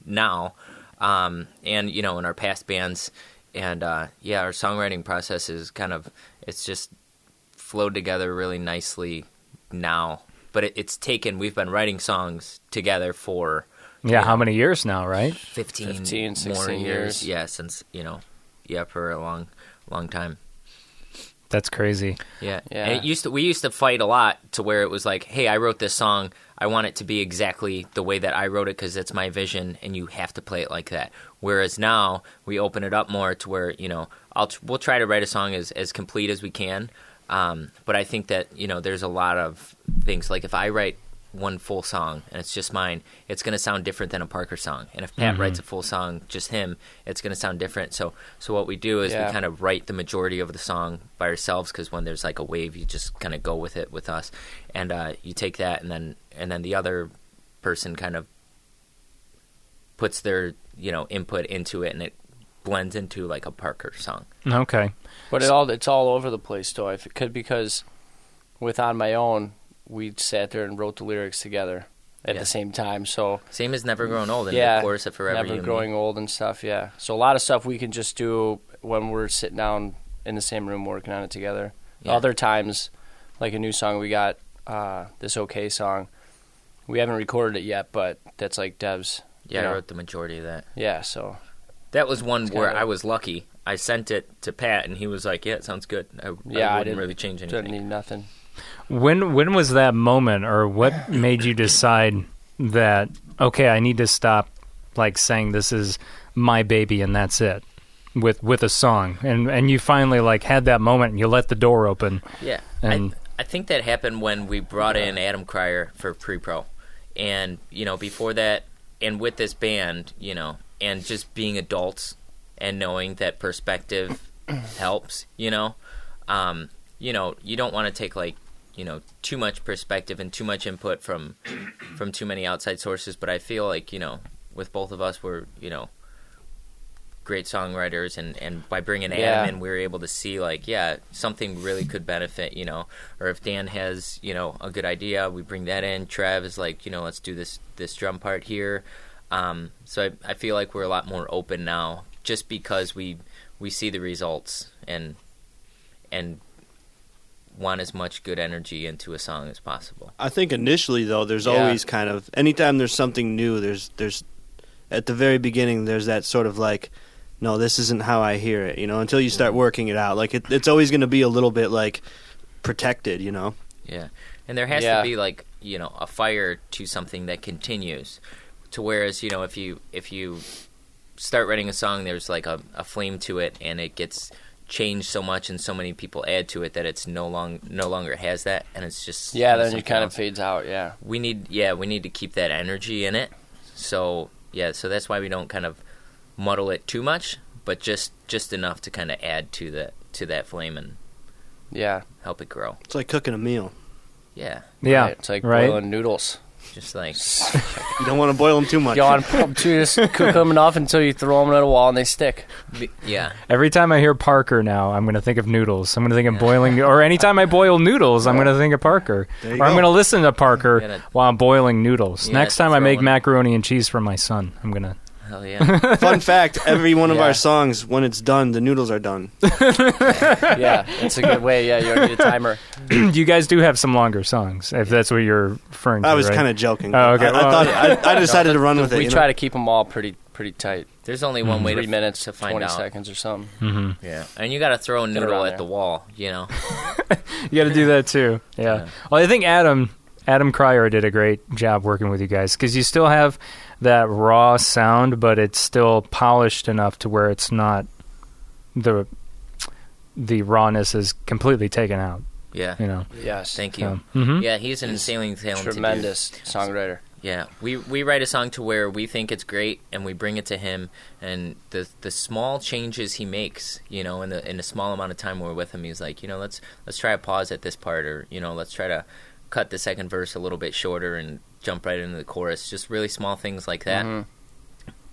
H: now, um, and you know, in our past bands. And uh, yeah, our songwriting process is kind of it's just flowed together really nicely now. But it, it's taken. We've been writing songs together for
G: yeah, how many years now? Right?
H: 15,
C: 15,
H: more
C: 16
H: years.
C: years.
H: Yeah, since you know, yeah, for a long, long time.
G: That's crazy.
H: Yeah,
C: Yeah.
H: And it used to we used to fight a lot to where it was like, hey, I wrote this song. I want it to be exactly the way that I wrote it because it's my vision, and you have to play it like that. Whereas now we open it up more to where you know, I'll tr- we'll try to write a song as as complete as we can. Um, but I think that you know, there's a lot of things like if I write one full song and it's just mine, it's going to sound different than a Parker song. And if Pat writes a full song, just him, it's going to sound different. So, so what we do is
C: Yeah.
H: we kind of write the majority of the song by ourselves because when there's like a wave, you just kind of go with it with us, and uh, you take that and then and then the other person kind of puts their you know input into it and it blends into like a Parker song.
G: Okay.
C: But it all it's all over the place though. If it could because with on my own, we sat there and wrote the lyrics together at
H: Yeah.
C: the same time. So
H: Same as Never Grown Old and
C: yeah,
H: of course, forever
C: never
H: you and me.
C: growing old and stuff. Yeah. So a lot of stuff we can just do when we're sitting down in the same room working on it together.
H: Yeah.
C: Other times, like a new song we got, uh, this okay song. We haven't recorded it yet, but that's like Dev's.
H: Yeah,
C: you
H: I wrote the majority of that.
C: Yeah. So
H: That was one where
C: kinda-
H: I was lucky. I sent it to Pat, and he was like, "Yeah, it sounds good." I,
C: yeah,
H: I
C: I,
H: wouldn't
C: didn't
H: really change anything.
C: Didn't need nothing.
G: When when was that moment, or what made you decide that okay, I need to stop like saying this is my baby and that's it with with a song, and and you finally like had that moment and you let the door open.
H: Yeah,
G: And-
H: I, I think that happened when we brought in Adam Cryer for pre-pro, and you know before that, and with this band, you know, and just being adults and knowing that perspective helps. You know, um, you know, you don't want to take like you know too much perspective and too much input from from too many outside sources. But I feel like you know, with both of us, we're you know great songwriters and and by bringing Adam
C: Yeah.
H: in we were able to see like yeah something really could benefit you know or if Dan has you know a good idea we bring that in Trev is like you know let's do this this drum part here um, so I, I feel like we're a lot more open now just because we we see the results and and want as much good energy into a song as possible
I: I think initially though, there's
C: Yeah.
I: always kind of anytime there's something new, there's there's at the very beginning there's that sort of like, no, this isn't how I hear it, you know, until you start working it out. Like it, it's always going to be a little bit like protected, you know.
H: Yeah, and there has
C: Yeah.
H: to be like you know a fire to something that continues. To whereas you know if you if you start writing a song, there's like a, a flame to it, and it gets changed so much, and so many people add to it that it's no long no longer has that, and it's just
C: Yeah, then it kind of fades out. Yeah.
H: We need yeah we need to keep that energy in it. So yeah, so that's why we don't kind of muddle it too much, but just just enough to kind of add to that to that flame and
C: Yeah.
H: help it grow.
I: It's like cooking a meal.
H: Yeah,
G: Yeah,
C: Right. It's like
G: right.
C: boiling noodles.
H: Just like
I: You don't want to boil them too much.
C: You want to just cook them enough until you throw them at a wall and they stick.
H: yeah.
G: Every time I hear Parker now, I'm going to think of noodles. I'm going to think of boiling, or anytime I boil noodles, I'm going to think of Parker. Or I'm
I: go.
G: going to listen to Parker
H: gotta-
G: while I'm boiling noodles. Next time I make
H: in-
G: macaroni and cheese for my son, I'm going to.
H: Hell yeah.
I: Fun fact: every one of
C: Yeah.
I: our songs, when it's done, the noodles are done.
C: Yeah, it's a good way. Yeah, you need a timer.
G: you guys do have some longer songs, if that's what you're referring to.
I: I was
G: right?
I: kind of joking.
G: Oh, okay.
I: I, I
G: Well-
I: thought I, I decided to run with it.
C: We
I: you
C: try
I: know?
C: to keep them all pretty pretty tight.
H: There's only one way to
C: Three minutes
H: to find
C: twenty
H: out.
C: seconds or something.
G: Mm-hmm.
H: Yeah, and you got to throw a noodle
C: around
H: at
C: there.
H: the wall. You know.
G: You got to do that too. Yeah.
H: Yeah.
G: Well, I think Adam Adam Cryer did a great job working with you guys because you still have that raw sound, but it's still polished enough to where it's not the the rawness is completely taken out.
H: Yeah.
G: You know.
C: Yes,
H: Thank you.
G: So, mhm.
H: Yeah, he's an insanely talented dude.
C: tremendous songwriter.
H: Yeah, we we write a song to where we think it's great, and we bring it to him, and the the small changes he makes, you know, in the in a small amount of time we're with him, he's like, you know, let's let's try a pause at this part, or you know, let's try to cut the second verse a little bit shorter and jump right into the chorus. Just really small things like that
C: Mhm.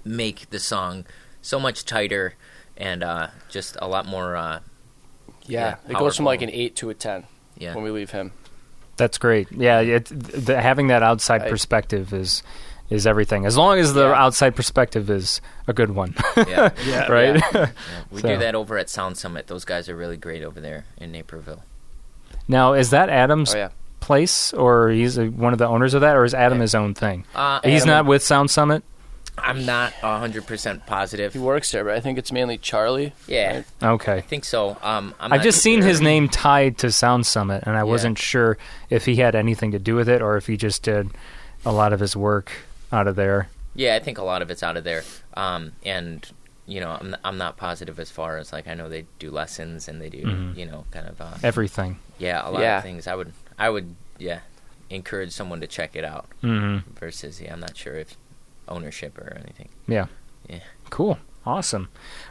H: make the song so much tighter and uh, just a lot more. Uh,
C: Yeah,
H: Yeah,
C: it goes from like an eight to a ten
H: yeah,
C: when we leave him.
G: That's great. Yeah, it, the, having that outside
C: I-
G: perspective is is everything. As long as the
C: Yeah.
G: outside perspective is a good one,
H: yeah.
I: Yeah.
G: right?
H: yeah. We
G: So-
H: do that over at Sound Summit. Those guys are really great over there in Naperville.
G: now, is that Adam's
C: Oh yeah,
G: place, or he's a, one of the owners of that, or is Adam his own thing?
H: Uh,
G: He's
H: Adam-
G: not with Sound Summit.
H: I'm not hundred percent positive.
C: he works there, but I think it's mainly Charlie.
H: Yeah,
C: right?
G: Okay.
H: I think so. Um, I'm
G: I've
H: not
G: just seen
H: sure.
G: his name tied to Sound Summit, and I
H: Yeah.
G: wasn't sure if he had anything to do with it or if he just did a lot of his work out of there.
H: Yeah, I think a lot of it's out of there. Um, and you know, I'm I'm not positive as far as like I know they do lessons and they do
G: Mhm.
H: you know kind of uh,
G: Everything.
H: yeah a lot
C: Yeah.
H: of things. I would I would yeah encourage someone to check it out
G: hmm
H: versus yeah I'm not sure if ownership or anything.
G: Yeah.
H: Yeah.
G: Cool. Awesome.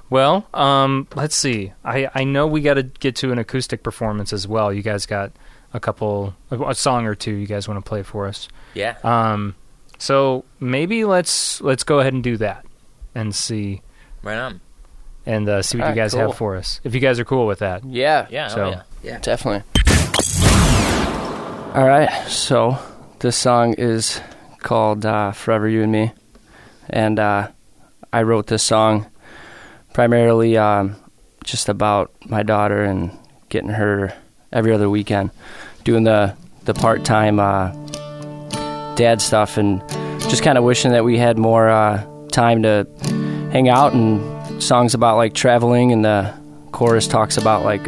G: Well, um, let's see. I, I know we got to get to an acoustic performance as well. You guys got a couple, a, a song or two you guys want to play for us.
H: Yeah,
G: Um, so maybe let's let's go ahead and do that and see
H: right on.
G: and uh, see what you
C: Alright,
G: guys
C: cool.
G: have for us. If you guys are cool with that.
C: Yeah,
H: Yeah,
G: So-
H: oh, yeah.
J: Yeah.
C: definitely. All right, so this song is called uh, "Forever You and Me," and uh, I wrote this song primarily um, just about my daughter and getting her every other weekend, doing the the part time uh, dad stuff, and just kind of wishing that we had more uh, time to hang out and songs about like traveling, and the chorus talks about like.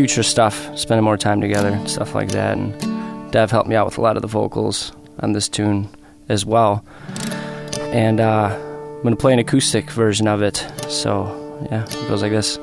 C: Future stuff, spending more time together, stuff like that. And Dev helped me out with a lot of the vocals on this tune as well. And uh, I'm going to play an acoustic version of it. So, yeah, it goes like this.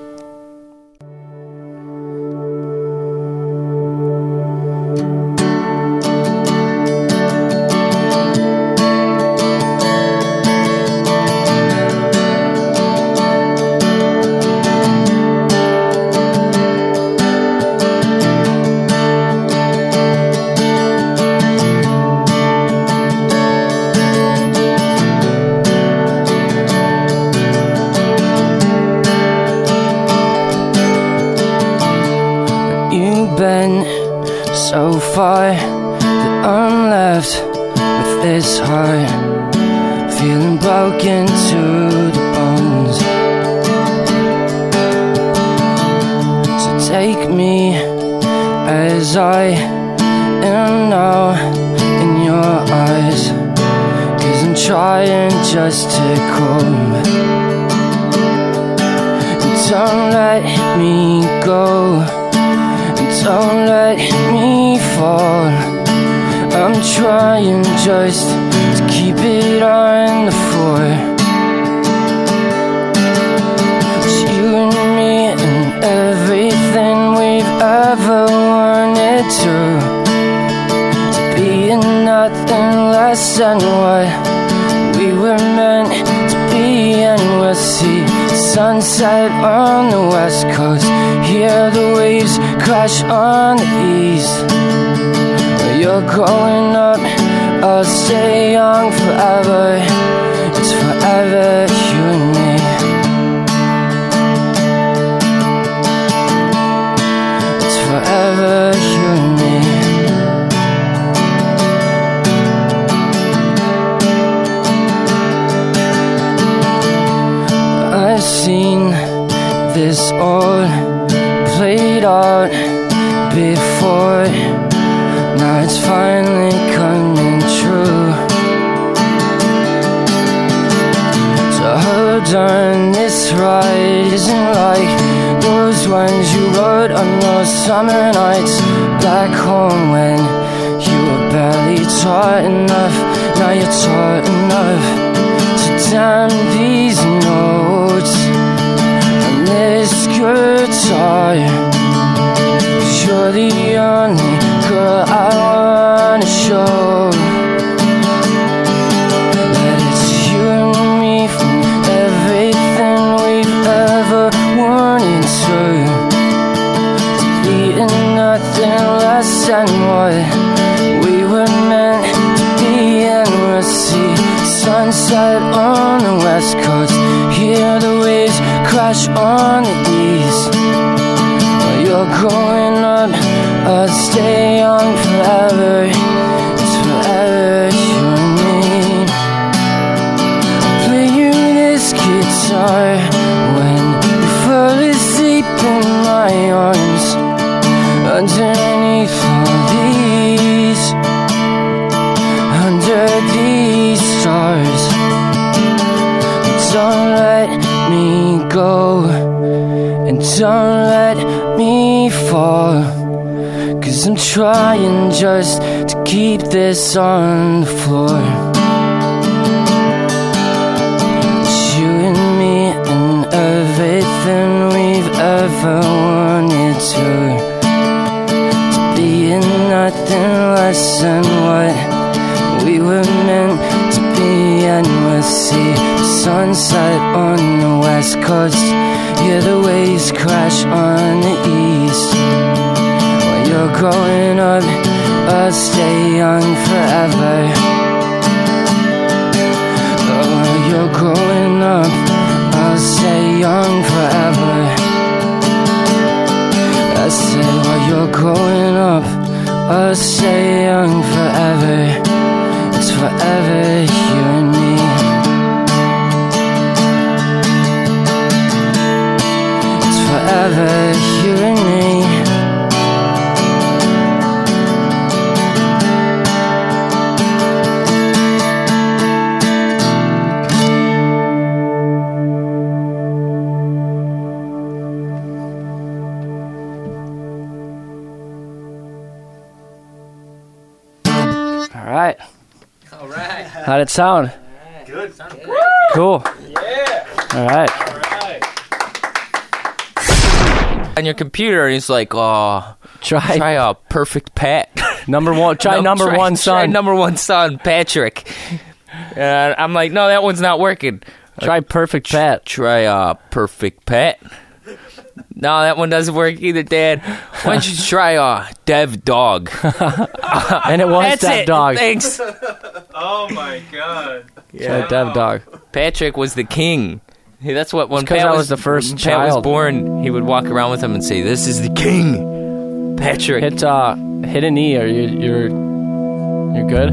K: Keep it on the floor. It's you and me and everything we've ever wanted to. To be nothing less than what we were meant to be, and we'll see sunset on the west coast. Hear the waves crash on the east. You're growing up, I'll stay young forever. It's forever, you and me. It's forever, you and me. I've seen this all played out before. Now it's finally on, this ride isn't like those ones you rode on those summer nights back home when you were barely taught enough. Now you're taught enough to damn these notes on this guitar. You're the only girl I wanna show. Than what we were meant to be, and we'll see sunset on the west coast. Hear the waves crash on the east. You're growing up, I'll stay young fall. Cause I'm trying just to keep this on the floor. It's you and me and everything we've ever wanted to. To be in nothing less than what we were meant to be, and we'll see the sunset on the west coast. Hear the waves crash on the east. While you're growing up, I'll stay young forever. Oh, you're growing up, I'll stay young forever. I said, while you're growing up, I'll stay young forever. It's forever, you forever, you and me. All right.
H: All right.
K: How'd it sound?
H: Good. Sounded
K: Cool.
H: Yeah.
K: All right.
H: On your computer, and it's like, oh,
K: try
H: try a perfect pat.
K: Number one, try number one
H: Try
K: son.
H: number one son, Patrick. And I'm like, no, that one's not working.
K: Try perfect pat.
H: Try a perfect pat. No, that one doesn't work either, Dad. Why don't you try a dev dog?
K: and it was
H: That's
K: Dev
H: it.
K: Dog.
H: Thanks.
G: Oh my god.
K: Yeah, Dev Dog.
H: Patrick was the king. Hey, That's what when Pat
K: I
H: was,
K: was the first
H: when Pat was
K: child.
H: born, he would walk around with him and say, "This is the king, Patrick."
K: Hit uh, hit a knee, or you, you're you're good.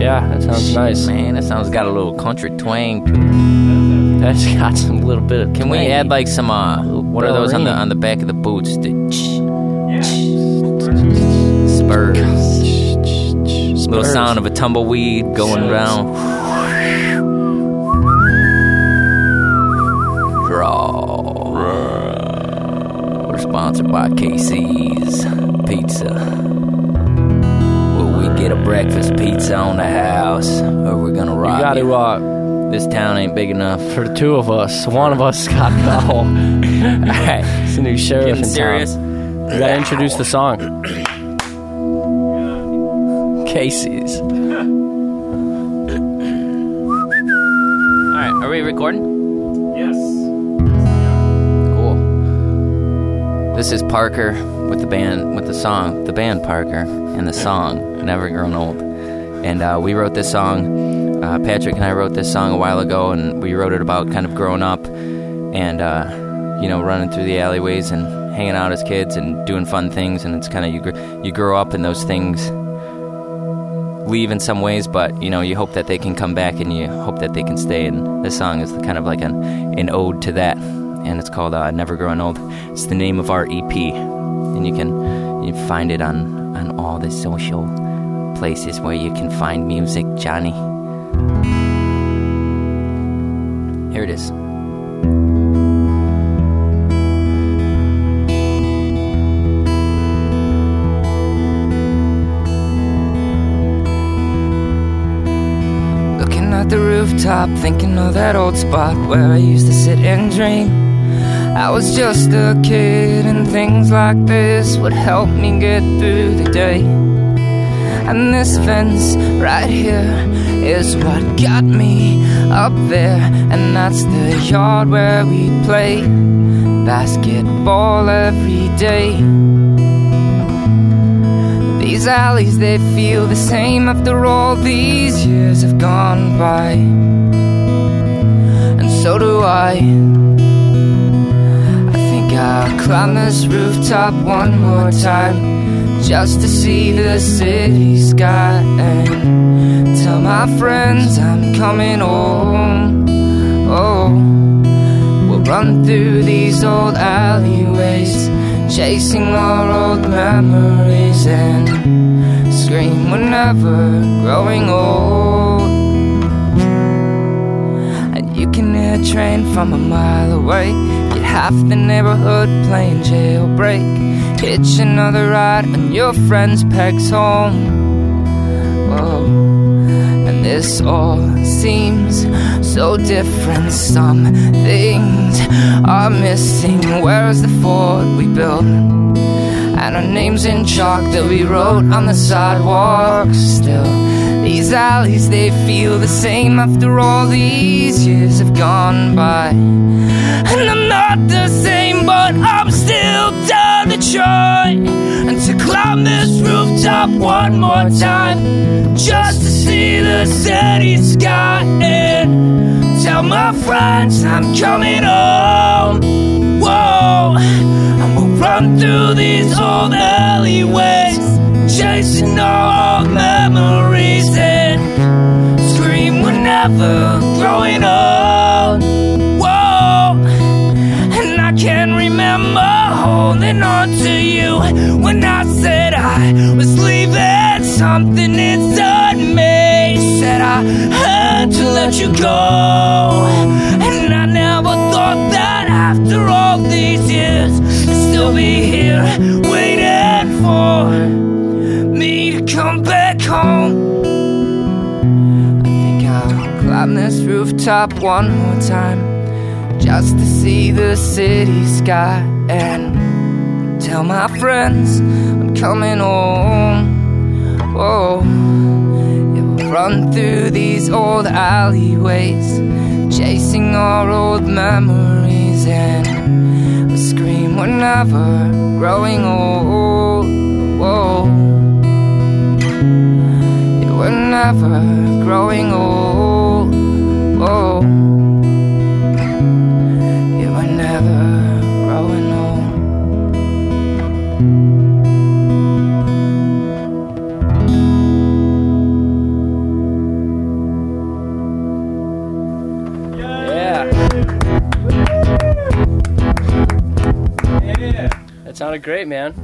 K: Yeah, that sounds nice.
H: Man, that sounds got a little country twang to it.
K: That's got some little bit of.
H: Can we add like some uh, what are those on the on the back of the boots? The spurs. Little
K: Spurs.
H: sound of a tumbleweed going around. Sponsored by Casey's Pizza. Where we get a
K: breakfast pizza on the house, or we're gonna rob
C: You got to, uh,
K: This town ain't big enough.
C: for the two of us, one of us got go. All right, it's a new sheriff
K: Getting
C: in
K: serious?
C: town. You gotta introduce the song. Casey's.
K: All right, are we recording? This is Parker with the band, with the song, the band Parker, and the song Never Grown Old. And uh, we wrote this song. Uh, Patrick and I wrote this song a while ago, and we wrote it about kind of growing up and uh, you know running through the alleyways and hanging out as kids and doing fun things. And it's kind of you gr- you grow up and those things leave in some ways, but you know you hope that they can come back and you hope that they can stay. And this song is kind of like an an ode to that, and it's called uh, "Never Growing Old." It's the name of our EP, and you can you find it on on all the social places where you can find music, Johnny. Here it is. Looking at the rooftop, thinking of that old spot where I used to sit and dream. I was just a kid, and things like this would help me get through the day. And this fence right here is what got me up there, and that's the yard where we play basketball every day. These alleys, they feel the same after all these years have gone by. And so do I. climb this rooftop one more time just to see the city sky and tell my friends I'm coming home. Oh, we'll run through these old alleyways, chasing our old memories and scream we're never growing old. And you can hear a train from a mile away. Half the neighborhood playing jailbreak. Hitch another ride and your friend's pegs home. Whoa. And this all seems so different. Some things are missing. Where's the fort we built? And our names in chalk that we wrote on the sidewalk. Still, alleys they feel the same after all these years have gone by. And I'm not the same, but I'm still down to try and to climb this rooftop one more time, just to see the city sky and tell my friends I'm coming home. Whoa, and we'll run through these old alleyways, chasing old memories and never growing old. Whoa, and I can remember holding on to you when I said I was leaving. Something inside me said I had to let you go, and I never thought that after all these years, I'd still be here waiting for me to come back home. I'll this rooftop one more time just to see the city sky and tell my friends I'm coming home. Oh, yeah, we'll run through these old alleyways, chasing our old memories, and we'll scream we're never growing old. Whoa, yeah, we're never growing old.
C: Oh. That sounded great, man.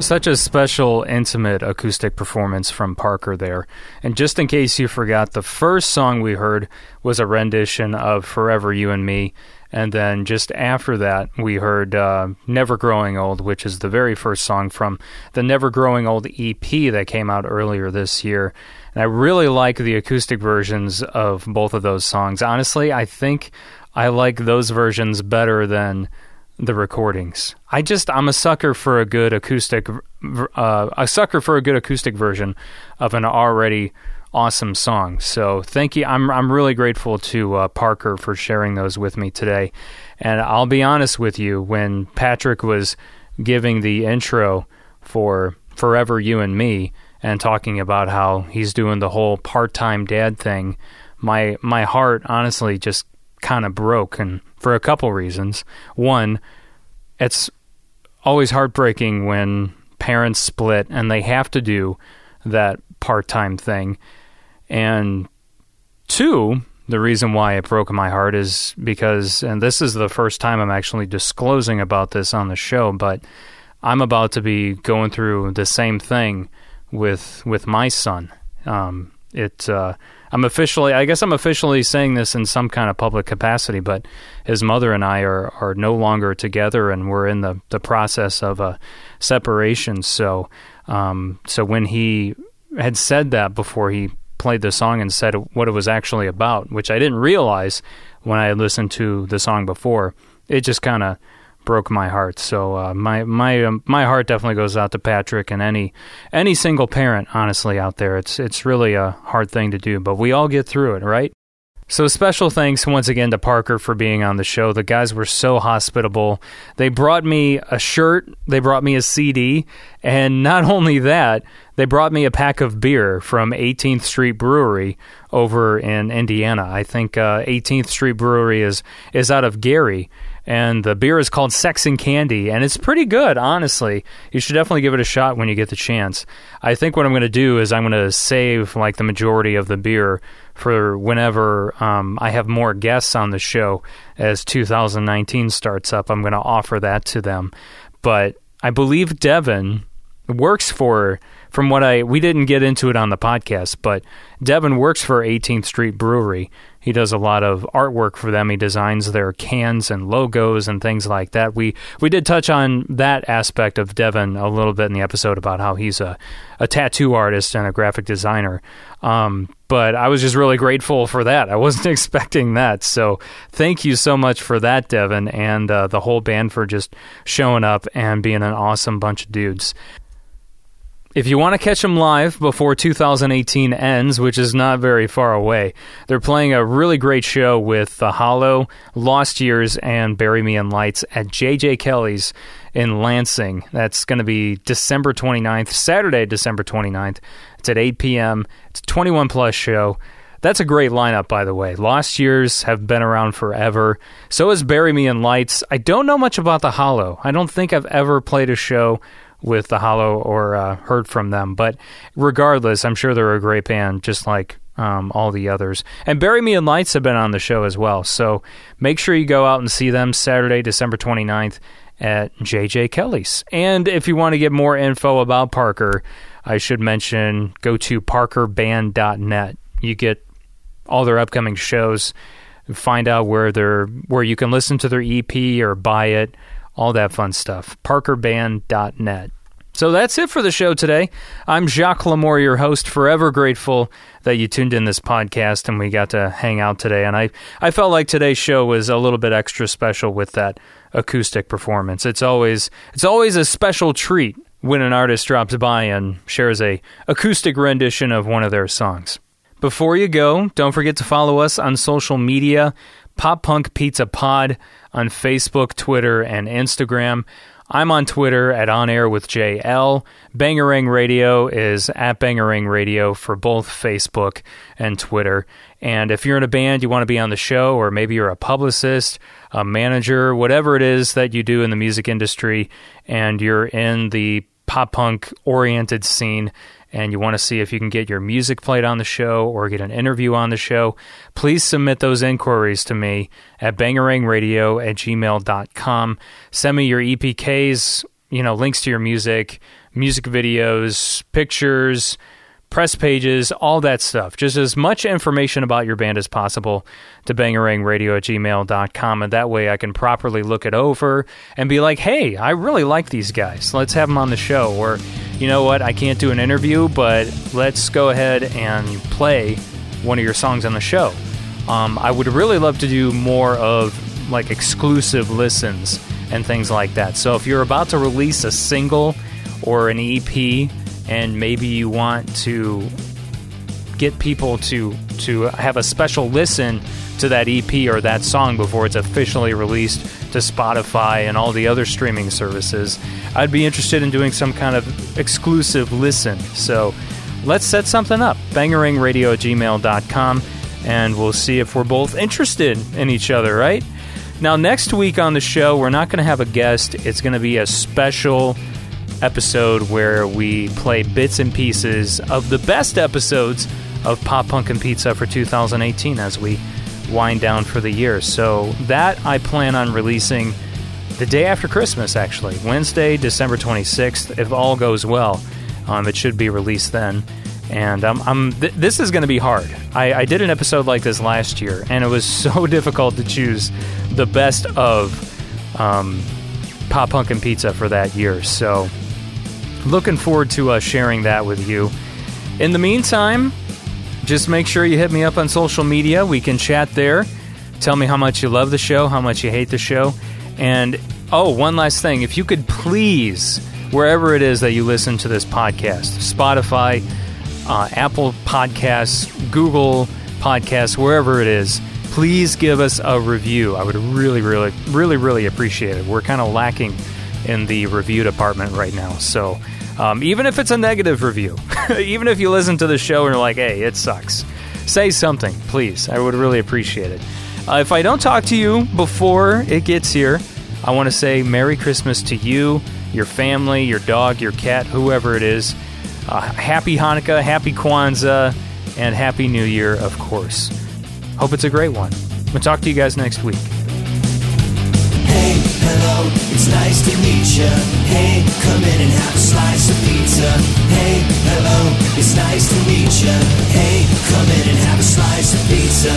G: Such a special, intimate acoustic performance from Parker there. And just in case you forgot, the first song we heard was a rendition of Forever You and Me. And then just after that, we heard uh, Never Growing Old, which is the very first song from the Never Growing Old EP that came out earlier this year. And I really like the acoustic versions of both of those songs. Honestly, I think I like those versions better than the recordings. I just I'm a sucker for a good acoustic uh, a sucker for a good acoustic version of an already awesome song. So thank you. I'm I'm really grateful to uh, Parker for sharing those with me today. And I'll be honest with you, when Patrick was giving the intro for Forever You and Me and talking about how he's doing the whole part-time dad thing, my my heart honestly just kind of broke and for a couple reasons. One, it's always heartbreaking when parents split and they have to do that part-time thing. And two, the reason why it broke my heart is because and this is the first time I'm actually disclosing about this on the show, but I'm about to be going through the same thing with with my son. Um, it uh, I'm officially, I guess I'm officially saying this in some kind of public capacity, but his mother and I are, are no longer together and we're in the, the process of a separation. So, um, so when he had said that before he played the song and said what it was actually about, which I didn't realize when I had listened to the song before, it just kind of broke my heart. So uh, my my um, my heart definitely goes out to Patrick and any any single parent, honestly, out there. It's it's really a hard thing to do, but we all get through it, right? So special thanks once again to Parker for being on the show. The guys were so hospitable. They brought me a shirt, they brought me a CD, and not only that, they brought me a pack of beer from 18th Street Brewery over in Indiana. I think uh, 18th Street Brewery is is out of Gary, and the beer is called Sex and Candy, and it's pretty good, honestly. You should definitely give it a shot when you get the chance. I think what I'm going to do is I'm going to save like the majority of the beer for whenever um, I have more guests on the show as 2019 starts up. I'm going to offer that to them, but I believe Devin works for from what I we didn't get into it on the podcast, but Devin works for 18th Street Brewery he does a lot of artwork for them. He designs their cans and logos and things like that. We we did touch on that aspect of Devin a little bit in the episode about how he's a, a tattoo artist and a graphic designer. Um, but I was just really grateful for that. I wasn't expecting that. So thank you so much for that, Devin, and uh, the whole band for just showing up and being an awesome bunch of dudes. If you want to catch them live before 2018 ends, which is not very far away, they're playing a really great show with The Hollow, Lost Years, and Bury Me in Lights at JJ Kelly's in Lansing. That's going to be December 29th, Saturday, December 29th. It's at 8 p.m. It's a 21 plus show. That's a great lineup, by the way. Lost Years have been around forever. So is Bury Me in Lights. I don't know much about The Hollow. I don't think I've ever played a show with the Hollow or uh, heard from them. But regardless, I'm sure they're a great band, just like um, all the others. And Bury Me in Lights have been on the show as well. So make sure you go out and see them Saturday, December 29th at JJ Kelly's. And if you want to get more info about Parker, I should mention go to parkerband.net. You get all their upcoming shows, find out where they're where you can listen to their EP or buy it all that fun stuff. ParkerBand.net. So that's it for the show today. I'm Jacques Lamour, your host. Forever grateful that you tuned in this podcast and we got to hang out today. And I, I felt like today's show was a little bit extra special with that acoustic performance. It's always it's always a special treat when an artist drops by and shares a acoustic rendition of one of their songs. Before you go, don't forget to follow us on social media, Pop Punk Pizza Pod on Facebook, Twitter, and Instagram. I'm on Twitter at On Air with JL. Bangerang Radio is at Bangerang Radio for both Facebook and Twitter. And if you're in a band, you want to be on the show, or maybe you're a publicist, a manager, whatever it is that you do in the music industry, and you're in the pop punk oriented scene, and you want to see if you can get your music played on the show or get an interview on the show, please submit those inquiries to me at bangerangradio at gmail.com. Send me your EPKs, you know, links to your music, music videos, pictures, press pages, all that stuff. Just as much information about your band as possible to bangerangradio at gmail.com. And that way I can properly look it over and be like, hey, I really like these guys. Let's have them on the show. Or, you know what, I can't do an interview, but let's go ahead and play one of your songs on the show. Um, I would really love to do more of like exclusive listens and things like that. So if you're about to release a single or an EP and maybe you want to get people to to have a special listen to that EP or that song before it's officially released to Spotify and all the other streaming services, I'd be interested in doing some kind of exclusive listen. So let's set something up. Bangerangradio at gmail.com and we'll see if we're both interested in each other, right? Now, next week on the show, we're not going to have a guest. It's going to be a special episode where we play bits and pieces of the best episodes of Pop Punk and Pizza for 2018 as we wind down for the year. So, that I plan on releasing the day after Christmas, actually. Wednesday, December 26th, if all goes well. Um, it should be released then. And I'm, I'm th- this is going to be hard. I, I did an episode like this last year, and it was so difficult to choose the best of um, Pop Punk and Pizza for that year. So, looking forward to uh, sharing that with you. In the meantime, just make sure you hit me up on social media. We can chat there. Tell me how much you love the show, how much you hate the show. And oh, one last thing. If you could please, wherever it is that you listen to this podcast, Spotify, uh, Apple Podcasts, Google Podcasts, wherever it is, please give us a review. I would really, really, really, really appreciate it. We're kind of lacking in the review department right now. So um, even if it's a negative review, even if you listen to the show and you're like, hey, it sucks, say something, please. I would really appreciate it. Uh, if I don't talk to you before it gets here, I want to say Merry Christmas to you, your family, your dog, your cat, whoever it is. Uh, happy Hanukkah, happy Kwanzaa, and Happy New Year, of course. Hope it's a great one. We'll talk to you guys next week.
E: Hey, hello, it's nice to meet ya. Hey, come in and have a slice of pizza. Hey, hello, it's nice to meet ya. Hey, come in and have a slice of pizza.